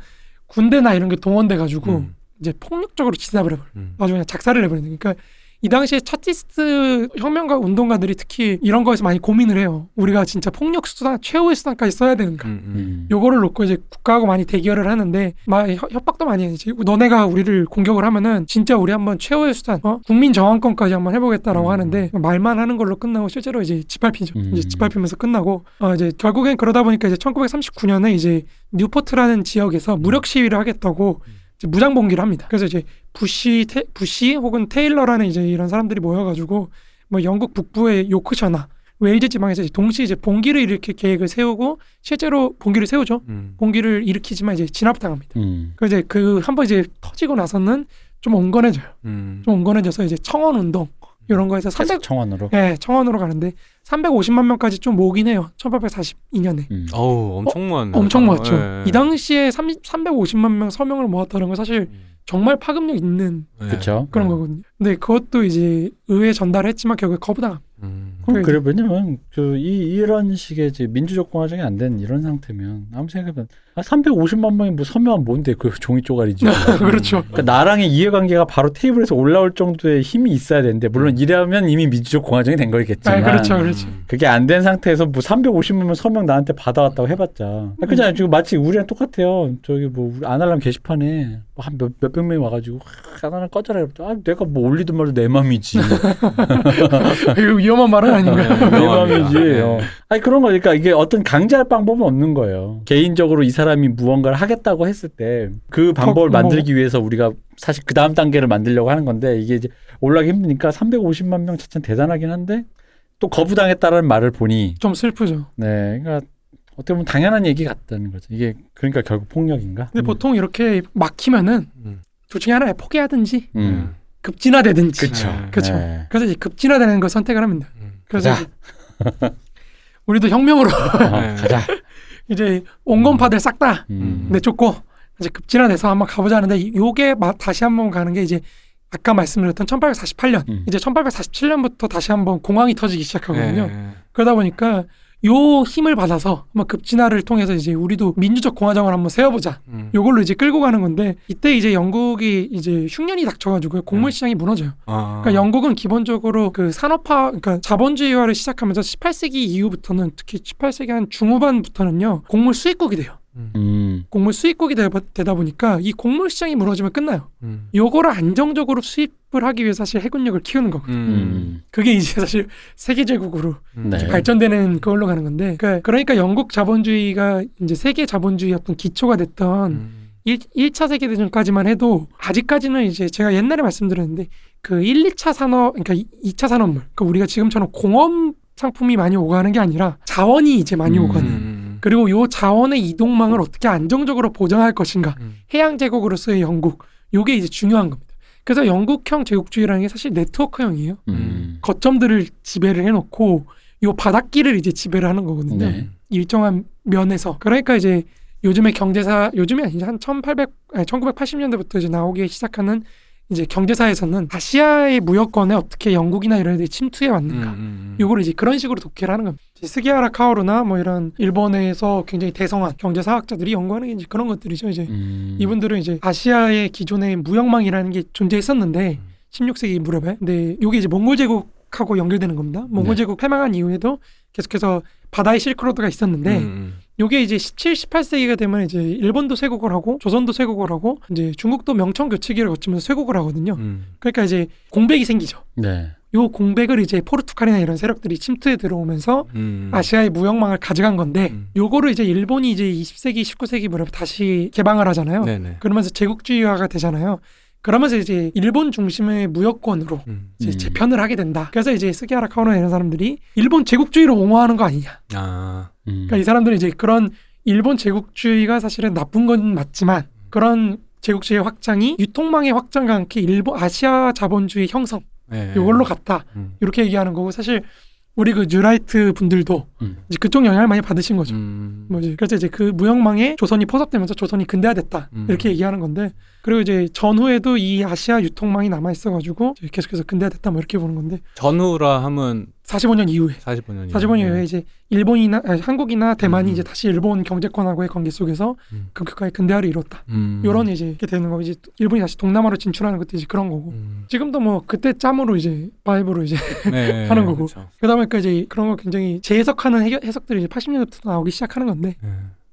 군대나 이런 게 동원돼 가지고 음. 이제 폭력적으로 진압을 해버려. 음. 아주 그냥 작살을 내버리는. 그러니까 이 당시에 차티스트 혁명가 운동가들이 특히 이런 거에서 많이 고민을 해요. 우리가 진짜 폭력 수단 최후의 수단까지 써야 되는가. 음, 음. 음. 요거를 놓고 이제 국가하고 많이 대결을 하는데 막 협- 협박도 많이 해야지. 너네가 우리를 공격을 하면은 진짜 우리 한번 최후의 수단, 어? 국민 저항권까지 한번 해보겠다라고 음. 하는데 말만 하는 걸로 끝나고 실제로 이제 짓밟히죠. 음. 이제 짓밟히면서 끝나고 어 이제 결국엔 그러다 보니까 이제 1939년에 이제 뉴포트라는 지역에서 무력 시위를 하겠다고 음. 이제 무장 봉기를 합니다. 그래서 이제 부시 테, 부시 혹은 테일러라는 이제 이런 사람들이 모여가지고 뭐 영국 북부의 요크셔나 웨일즈 지방에서 이제 동시에 이제 봉기를 일으킬 계획을 세우고 실제로 봉기를 세우죠. 음. 봉기를 일으키지만 이제 진압당합니다. 음. 그 이제 그 한 번 이제 터지고 나서는 좀 온건해져요. 음. 좀 온건해져서 이제 청원 운동 이런 거에서 300 계속 청원으로. 예, 청원으로 가는데 350만 명까지 좀 모으긴 해요. 1842년에. 음. 어우 엄청 많네. 엄청 모았죠. 예. 이 당시에 30, 350만 명 서명을 모았다는 건 사실 음. 정말 파급력 있는 예. 그렇죠. 그런 거거든요. 근데 그것도 이제 의회 전달했지만 결국에 거부당. 음. 그럼 그래. 왜냐면 그 이 이런 식의 이제 민주적 공화정이 안 된 이런 상태면 아무 생각해보면 아, 350만 명이 뭐 서명하면 뭔데 그 종이 쪼가리지. 그렇죠. 그러니까 나랑의 이해관계가 바로 테이블에서 올라올 정도의 힘이 있어야 되는데 물론 이러면 이미 민주적 공화정이 된 아, 거겠지만 그렇죠, 그렇죠. 그게 안 된 상태에서 뭐 350만 명 서명 나한테 받아왔다고 해봤자 아, 그잖아요 지금 마치 우리랑 똑같아요 저기 뭐 우리 안 할람 게시판에 한 몇, 몇백 명이 와가지고 하나는 꺼져라 아 내가 뭐 올리든 말도 내 맘이지 이거 위험한 말은 아닌가요? 내. 맘이지 네. 어. 아니 그런 거니까 이게 어떤 강제할 방법은 없는 거예요 개인적으로 이 사람이 무언가를 하겠다고 했을 때 그 방법을 뭐. 만들기 위해서 우리가 사실 그 다음 단계를 만들려고 하는 건데 이게 이제 올라가기 힘드니까 350만 명 자체는 대단하긴 한데 또 거부당했다라는 말을 보니 좀 슬프죠. 네 그러니까 어떻게 보면 당연한 얘기 같다는 거죠 이게 그러니까 결국 폭력인가 근데 보통 이렇게 막히면은 음. 둘 중에 하나에 포기하든지 음. 급진화되든지. 그쵸 네. 그쵸. 네. 그래서 이제 급진화되는 걸 선택을 합니다. 음. 그래서 우리도 혁명으로 어, 네. 가자 이제 온건파들 싹다 음. 내쫓고 이제 급진화돼서 한번 가보자 하는데 요게 마- 다시 한번 가는 게 이제 아까 말씀드렸던 1848년 음. 이제 1847년부터 다시 한번 공황이 터지기 시작하거든요. 네. 그러다 보니까 요 힘을 받아서 한번 급진화를 통해서 이제 우리도 민주적 공화정을 한번 세워보자. 음. 요걸로 이제 끌고 가는 건데 이때 이제 영국이 이제 흉년이 닥쳐가지고 곡물 시장이 무너져요. 아. 그러니까 영국은 기본적으로 그 산업화, 그러니까 자본주의화를 시작하면서 18세기 이후부터는 특히 18세기 한 중후반부터는요 곡물 수입국이 돼요. 음. 곡물 수입국이 되, 다 보니까 이 곡물 시장이 무너지면 끝나요. 음. 요거를 안정적으로 수입을 하기 위해 사실 해군력을 키우는 거거든요. 음. 음. 그게 이제 사실 세계 제국으로 음. 네. 발전되는 그걸로 가는 건데 그러니까, 그러니까 영국 자본주의가 이제 세계 자본주의 어떤 기초가 됐던 음. 일 1차 세계대전까지만 해도 아직까지는 이제 제가 옛날에 말씀드렸는데 그 1, 2차 산업 그러니까 2차 산업물 그러니까 우리가 지금처럼 공업 상품이 많이 오가는 게 아니라 자원이 이제 많이 음. 오가는 음. 그리고 요 자원의 이동망을 어떻게 안정적으로 보장할 것인가 음. 해양 제국으로서의 영국 요게 이제 중요한 겁니다. 그래서 영국형 제국주의라는 게 사실 네트워크형이에요. 음. 거점들을 지배를 해놓고 요 바닷길을 이제 지배를 하는 거거든요. 네. 일정한 면에서 그러니까 이제 요즘에 경제사 요즘이 아니죠 한 1800, 아니 1980년대부터 이제 나오기 시작하는 이제 경제사에서는 아시아의 무역권에 어떻게 영국이나 이런 애들이 침투해 왔는가 음. 음. 요거를 이제 그런 식으로 독해를 하는 겁니다. 스기하라 카오루나 뭐 이런 일본에서 굉장히 대성한 경제사학자들이 연구하는 게 이제 그런 것들이죠. 이제 음. 이분들은 이제 아시아의 기존의 무역망이라는 게 존재했었는데 음. 16세기 무렵에 근데 요게 이제 몽골 제국하고 연결되는 겁니다. 몽골 네. 제국 패망한 이후에도 계속해서 바다의 실크로드가 있었는데 음. 요게 이제 17, 18세기가 되면 이제 일본도 쇄국을 하고 조선도 쇄국을 하고 이제 중국도 명청 교체기를 거치면서 쇄국을 하거든요. 음. 그러니까 이제 공백이 생기죠. 네. 요 공백을 이제 포르투갈이나 이런 세력들이 침투해 들어오면서 음. 아시아의 무역망을 가져간 건데 음. 요거를 이제 일본이 이제 20세기, 19세기 무렵에 다시 개방을 하잖아요. 네네. 그러면서 제국주의화가 되잖아요. 그러면서 이제 일본 중심의 무역권으로 음. 이제 음. 재편을 하게 된다. 그래서 이제 스기하라 카오나 이런 사람들이 일본 제국주의를 옹호하는 거 아니냐. 아. 음. 그러니까 이 사람들은 이제 그런 일본 제국주의가 사실은 나쁜 건 맞지만 그런 제국주의 확장이 유통망의 확장과 함께 일본 아시아 자본주의 형성 네. 요걸로 갔다. 음. 이렇게 얘기하는 거고 사실 우리 그 뉴라이트 분들도 음. 이제 그쪽 영향을 많이 받으신 거죠. 음. 뭐지? 그래서 이제 그 무역망에 조선이 포섭되면서 조선이 근대화됐다 음. 이렇게 얘기하는 건데 그리고 이제 전후에도 이 아시아 유통망이 남아 있어가지고 계속해서 근대화됐다 뭐 이렇게 보는 건데 전후라 하면 45년 이후에 45년이 45년 이후에 이제 일본이나 아니, 한국이나 대만이 음. 이제 다시 일본 경제권하고의 관계 속에서 음. 급격하게 근대화를 이뤘다. 음. 요런 이제 이렇게 되는 거고 이제 일본이 다시 동남아로 진출하는 것도 이제 그런 거고 음. 지금도 뭐 그때 짬으로 이제 바이브로 이제 네. 하는 거고. 그쵸. 그러다 보니까 이제 그런 거 굉장히 재해석하는 해석들이 이제 80년대부터 나오기 시작하는 건데 네.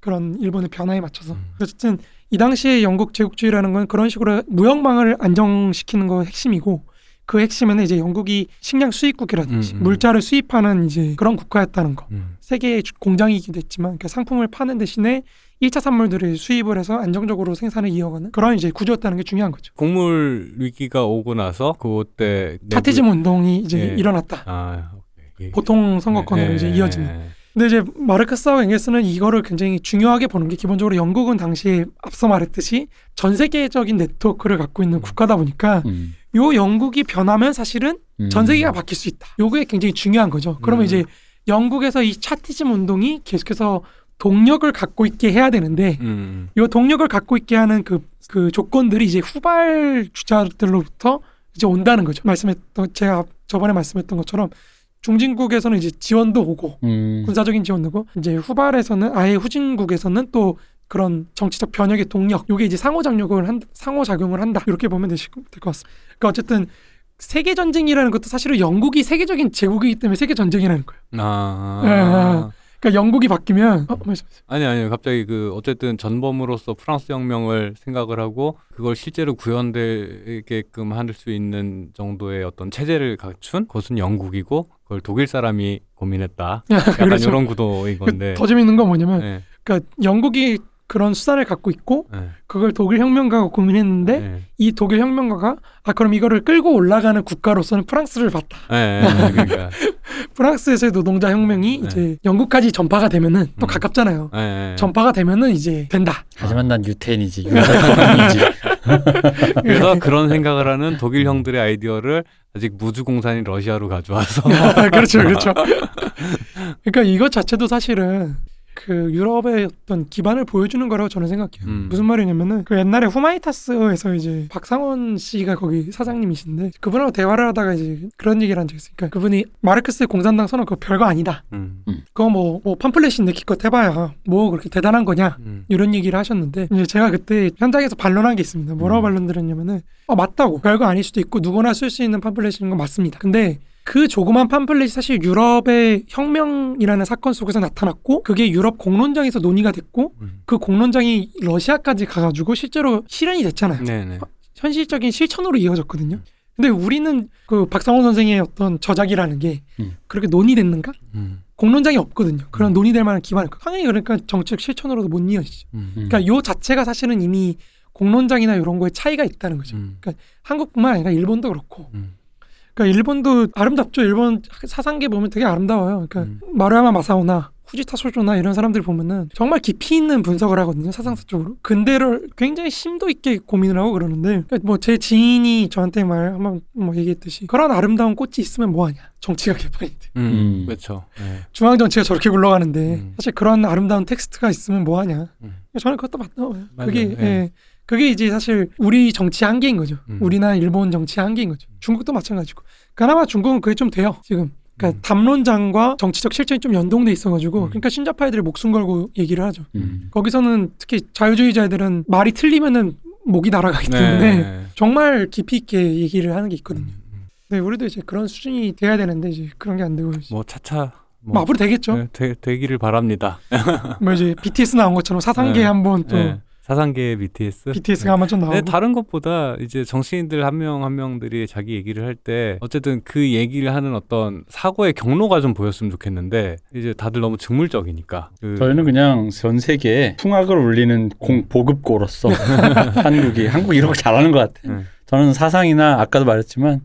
그런 일본의 변화에 맞춰서 음. 어쨌든 이 당시에 영국 제국주의라는 건 그런 식으로 무역망을 안정시키는 거 핵심이고 그 핵심에는 이제 영국이 식량 수입국이라든지 음, 음. 물자를 수입하는 이제 그런 국가였다는 거. 음. 세계의 주- 공장이기도 했지만 그 상품을 파는 대신에 1차 산물들을 수입을 해서 안정적으로 생산을 이어가는 그런 이제 구조였다는 게 중요한 거죠. 곡물 위기가 오고 나서 그때 내부- 차티즘 운동이 이제 예. 일어났다. 아, 오케이. 보통 선거권으로 네, 이제 네, 이어지는. 네. 근데 이제 마르크스하고 엥겔스는 이거를 굉장히 중요하게 보는 게 기본적으로 영국은 당시에 앞서 말했듯이 전 세계적인 네트워크를 갖고 있는 국가다 보니까 음. 요 영국이 변하면 사실은 음. 전 세계가 바뀔 수 있다. 요게 굉장히 중요한 거죠. 그러면 음. 이제 영국에서 이 차티즘 운동이 계속해서 동력을 갖고 있게 해야 되는데 음. 요 동력을 갖고 있게 하는 그, 그 조건들이 이제 후발 주자들로부터 이제 온다는 거죠. 말씀했던 제가 저번에 말씀했던 것처럼 중진국에서는 이제 지원도 오고 음. 군사적인 지원도 오고 이제 후발에서는 아예 후진국에서는 또 그런 정치적 변혁의 동력, 요게 이제 상호작용을 한 상호작용을 한다 이렇게 보면 될것 같습니다. 그러니까 어쨌든 세계 전쟁이라는 것도 사실은 영국이 세계적인 제국이기 때문에 세계 전쟁이라는 거예요. 아, 예, 그러니까 영국이 바뀌면 어, 말씀. 아니 아니 갑자기 그 어쨌든 전범으로서 프랑스 혁명을 생각을 하고 그걸 실제로 구현되게끔 할 수 있는 정도의 어떤 체제를 갖춘 그것은 영국이고 그걸 독일 사람이 고민했다. 약간 그렇죠. 이런 구도인 건데. 더 재밌는 건 뭐냐면, 네, 그러니까 영국이 그런 수단을 갖고 있고 네, 그걸 독일 혁명가가 고민했는데 네. 이 독일 혁명가가 아 그럼 이거를 끌고 올라가는 국가로서는 프랑스를 봤다. 네, 네, 그러니까. 프랑스에서의 노동자 혁명이 네. 이제 영국까지 전파가 되면은 또 음. 가깝잖아요. 네, 네. 전파가 되면은 이제 된다. 하지만 난 유태인이지. 유태인이지. 그래서 그런 생각을 하는 독일 형들의 아이디어를 아직 무주공산인 러시아로 가져와서 그렇죠, 그렇죠. 그러니까 이것 자체도 사실은 그 유럽의 어떤 기반을 보여주는 거라고 저는 생각해요. 음. 무슨 말이냐면은 그 옛날에 후마이타스에서 이제 박상원 씨가 거기 사장님이신데 그분하고 대화를 하다가 이제 그런 얘기를 한 적이 있어요. 그러니까 그분이 마르크스의 공산당 선언 그거 별거 아니다. 음, 그거 뭐, 뭐 팜플렛인데 기껏 해봐야 뭐 그렇게 대단한 거냐 음, 이런 얘기를 하셨는데 이제 제가 그때 현장에서 반론한 게 있습니다. 뭐라고 음. 반론 드렸냐면은 어 맞다고 별거 아닐 수도 있고 누구나 쓸 수 있는 팜플렛인 건 맞습니다. 근데 그 조그만 팜플렛이 사실 유럽의 혁명이라는 사건 속에서 나타났고 그게 유럽 공론장에서 논의가 됐고 음. 그 공론장이 러시아까지 가가지고 실제로 실현이 됐잖아요. 네, 네. 현실적인 실천으로 이어졌거든요. 근데 우리는 그 박상원 선생의 어떤 저작이라는 게 음. 그렇게 논의됐는가? 음, 공론장이 없거든요. 그런 논의될 만한 기반이 당연히 그러니까 정책 실천으로도 못 이어지죠. 음, 그러니까 요 자체가 사실은 이미 공론장이나 이런 거에 차이가 있다는 거죠. 음, 한국뿐만 아니라 일본도 그렇고. 음. 그러니까 일본도 아름답죠. 일본 사상계 보면 되게 아름다워요. 그러니까 음. 마루야마 마사오나 후지타 소조나 이런 사람들 보면은 정말 깊이 있는 분석을 하거든요. 사상사적으로. 근대를 굉장히 심도 있게 고민을 하고 그러는데 그러니까 뭐제 지인이 저한테 말 한번 뭐 얘기했듯이 그런 아름다운 꽃이 있으면 뭐하냐. 정치가 개판인데. 음, 음. 그렇죠. 네. 중앙 정치가 저렇게 굴러가는데 음. 사실 그런 아름다운 텍스트가 있으면 뭐하냐. 음. 저는 그것도 맞다고 봐요. 맞아요. 그게 예. 예. 그게 이제 사실 우리 정치 한계인 거죠. 음. 우리나 일본 정치 한계인 거죠. 중국도 마찬가지고. 그나마 중국은 그게 좀 돼요. 지금. 그러니까 음. 담론장과 정치적 실천이 좀 연동돼 있어가지고 음. 그러니까 신자파애들이 목숨 걸고 얘기를 하죠. 음. 거기서는 특히 자유주의자들은 말이 틀리면은 목이 날아가기 때문에 네. 정말 깊이 있게 얘기를 하는 게 있거든요. 음, 음. 근데 우리도 이제 그런 수준이 돼야 되는데 이제 그런 게 안 되고 이제 뭐 차차 뭐, 뭐 앞으로 되겠죠. 네, 되, 되기를 바랍니다. 뭐 이제 BTS 나온 것처럼 사상계 네. 한번 또 네. 사상계의 BTS. BTS가 한번 좀 나오고. 네, 다른 것보다 이제 정치인들 한 명 한 명들이 자기 얘기를 할 때 어쨌든 그 얘기를 하는 어떤 사고의 경로가 좀 보였으면 좋겠는데 이제 다들 너무 직물적이니까 그 저희는 그냥 전 세계에 풍악을 울리는 공 보급고로서 한국이 한국 이런 거 잘하는 것 같아요. 네. 저는 사상이나 아까도 말했지만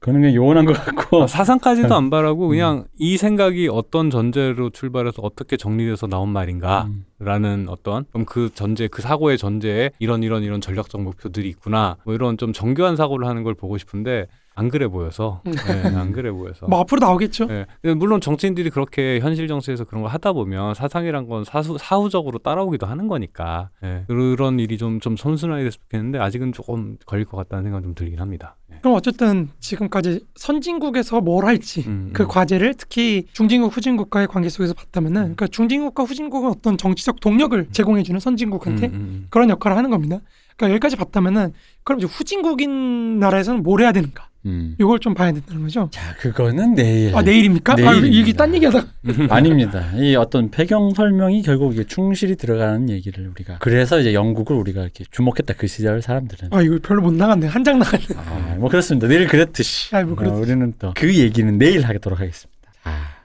그거는 그냥 요원한 것 같고 어, 사상까지도 안 음. 바라고 그냥 이 생각이 어떤 전제로 출발해서 어떻게 정리돼서 나온 말인가라는 음. 어떤 그럼 그 전제 그 사고의 전제에 이런 이런 이런 전략적 목표들이 있구나 뭐 이런 좀 정교한 사고를 하는 걸 보고 싶은데 안 그래 보여서 음. 네, 안 그래 보여서 뭐 앞으로 나오겠죠. 네. 물론 정치인들이 그렇게 현실 정치에서 그런 걸 하다 보면 사상이란 건 사수, 사후적으로 따라오기도 하는 거니까 예. 그런 일이 좀, 좀 선순환이 됐으면 좋겠는데 아직은 조금 걸릴 것 같다는 생각이 좀 들긴 합니다. 예. 그럼 어쨌든 지금까지 선진국에서 뭘 할지 음, 그 음. 과제를 특히 중진국 후진국과의 관계 속에서 봤다면은 그러니까 중진국과 후진국은 어떤 정치적 동력을 제공해주는 선진국한테 음, 음, 그런 역할을 하는 겁니다. 그러니까 여기까지 봤다면은 그럼 이제 후진국인 나라에서는 뭘 해야 되는가? 음. 이걸 좀 봐야 된다는 거죠. 자 그거는 내일 아 내일입니까? 아, 내일입니다. 이게 딴 얘기하다. 아닙니다. 이 어떤 배경 설명이 결국 이게 충실히 들어가는 얘기를 우리가 그래서 이제 영국을 우리가 이렇게 주목했다 그 시절 사람들은 아 이거 별로 못 나갔네. 한 장 나갔네. 아, 뭐 그렇습니다. 내일 그랬듯이 아, 뭐 그렇듯이. 어, 우리는 또 그 얘기는 내일 하도록 하겠습니다.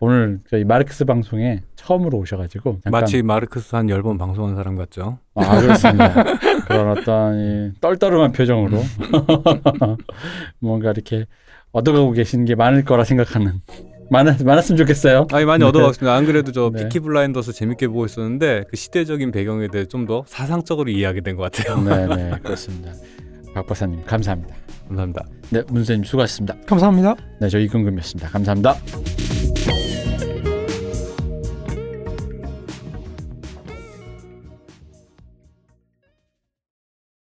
자, 오늘 저희 마르크스 방송에 처음으로 오셔가지고 잠깐 마치 마르크스 한 열 번 방송한 사람 같죠. 아 그렇습니다. 그런 어떤 이 떨떠름한 표정으로 뭔가 이렇게 얻어가고 계시는 게 많을 거라 생각하는 많았, 많았으면 좋겠어요. 아니 많이 네. 얻어갔습니다. 안 그래도 저 네. 피키 블라인더스 재밌게 보고 있었는데 그 시대적인 배경에 대해 좀 더 사상적으로 이해하게 된 것 같아요. 네네 그렇습니다. 박 박사님 감사합니다. 감사합니다. 네 문세님 수고하셨습니다. 감사합니다. 네저 이근금이었습니다. 감사합니다.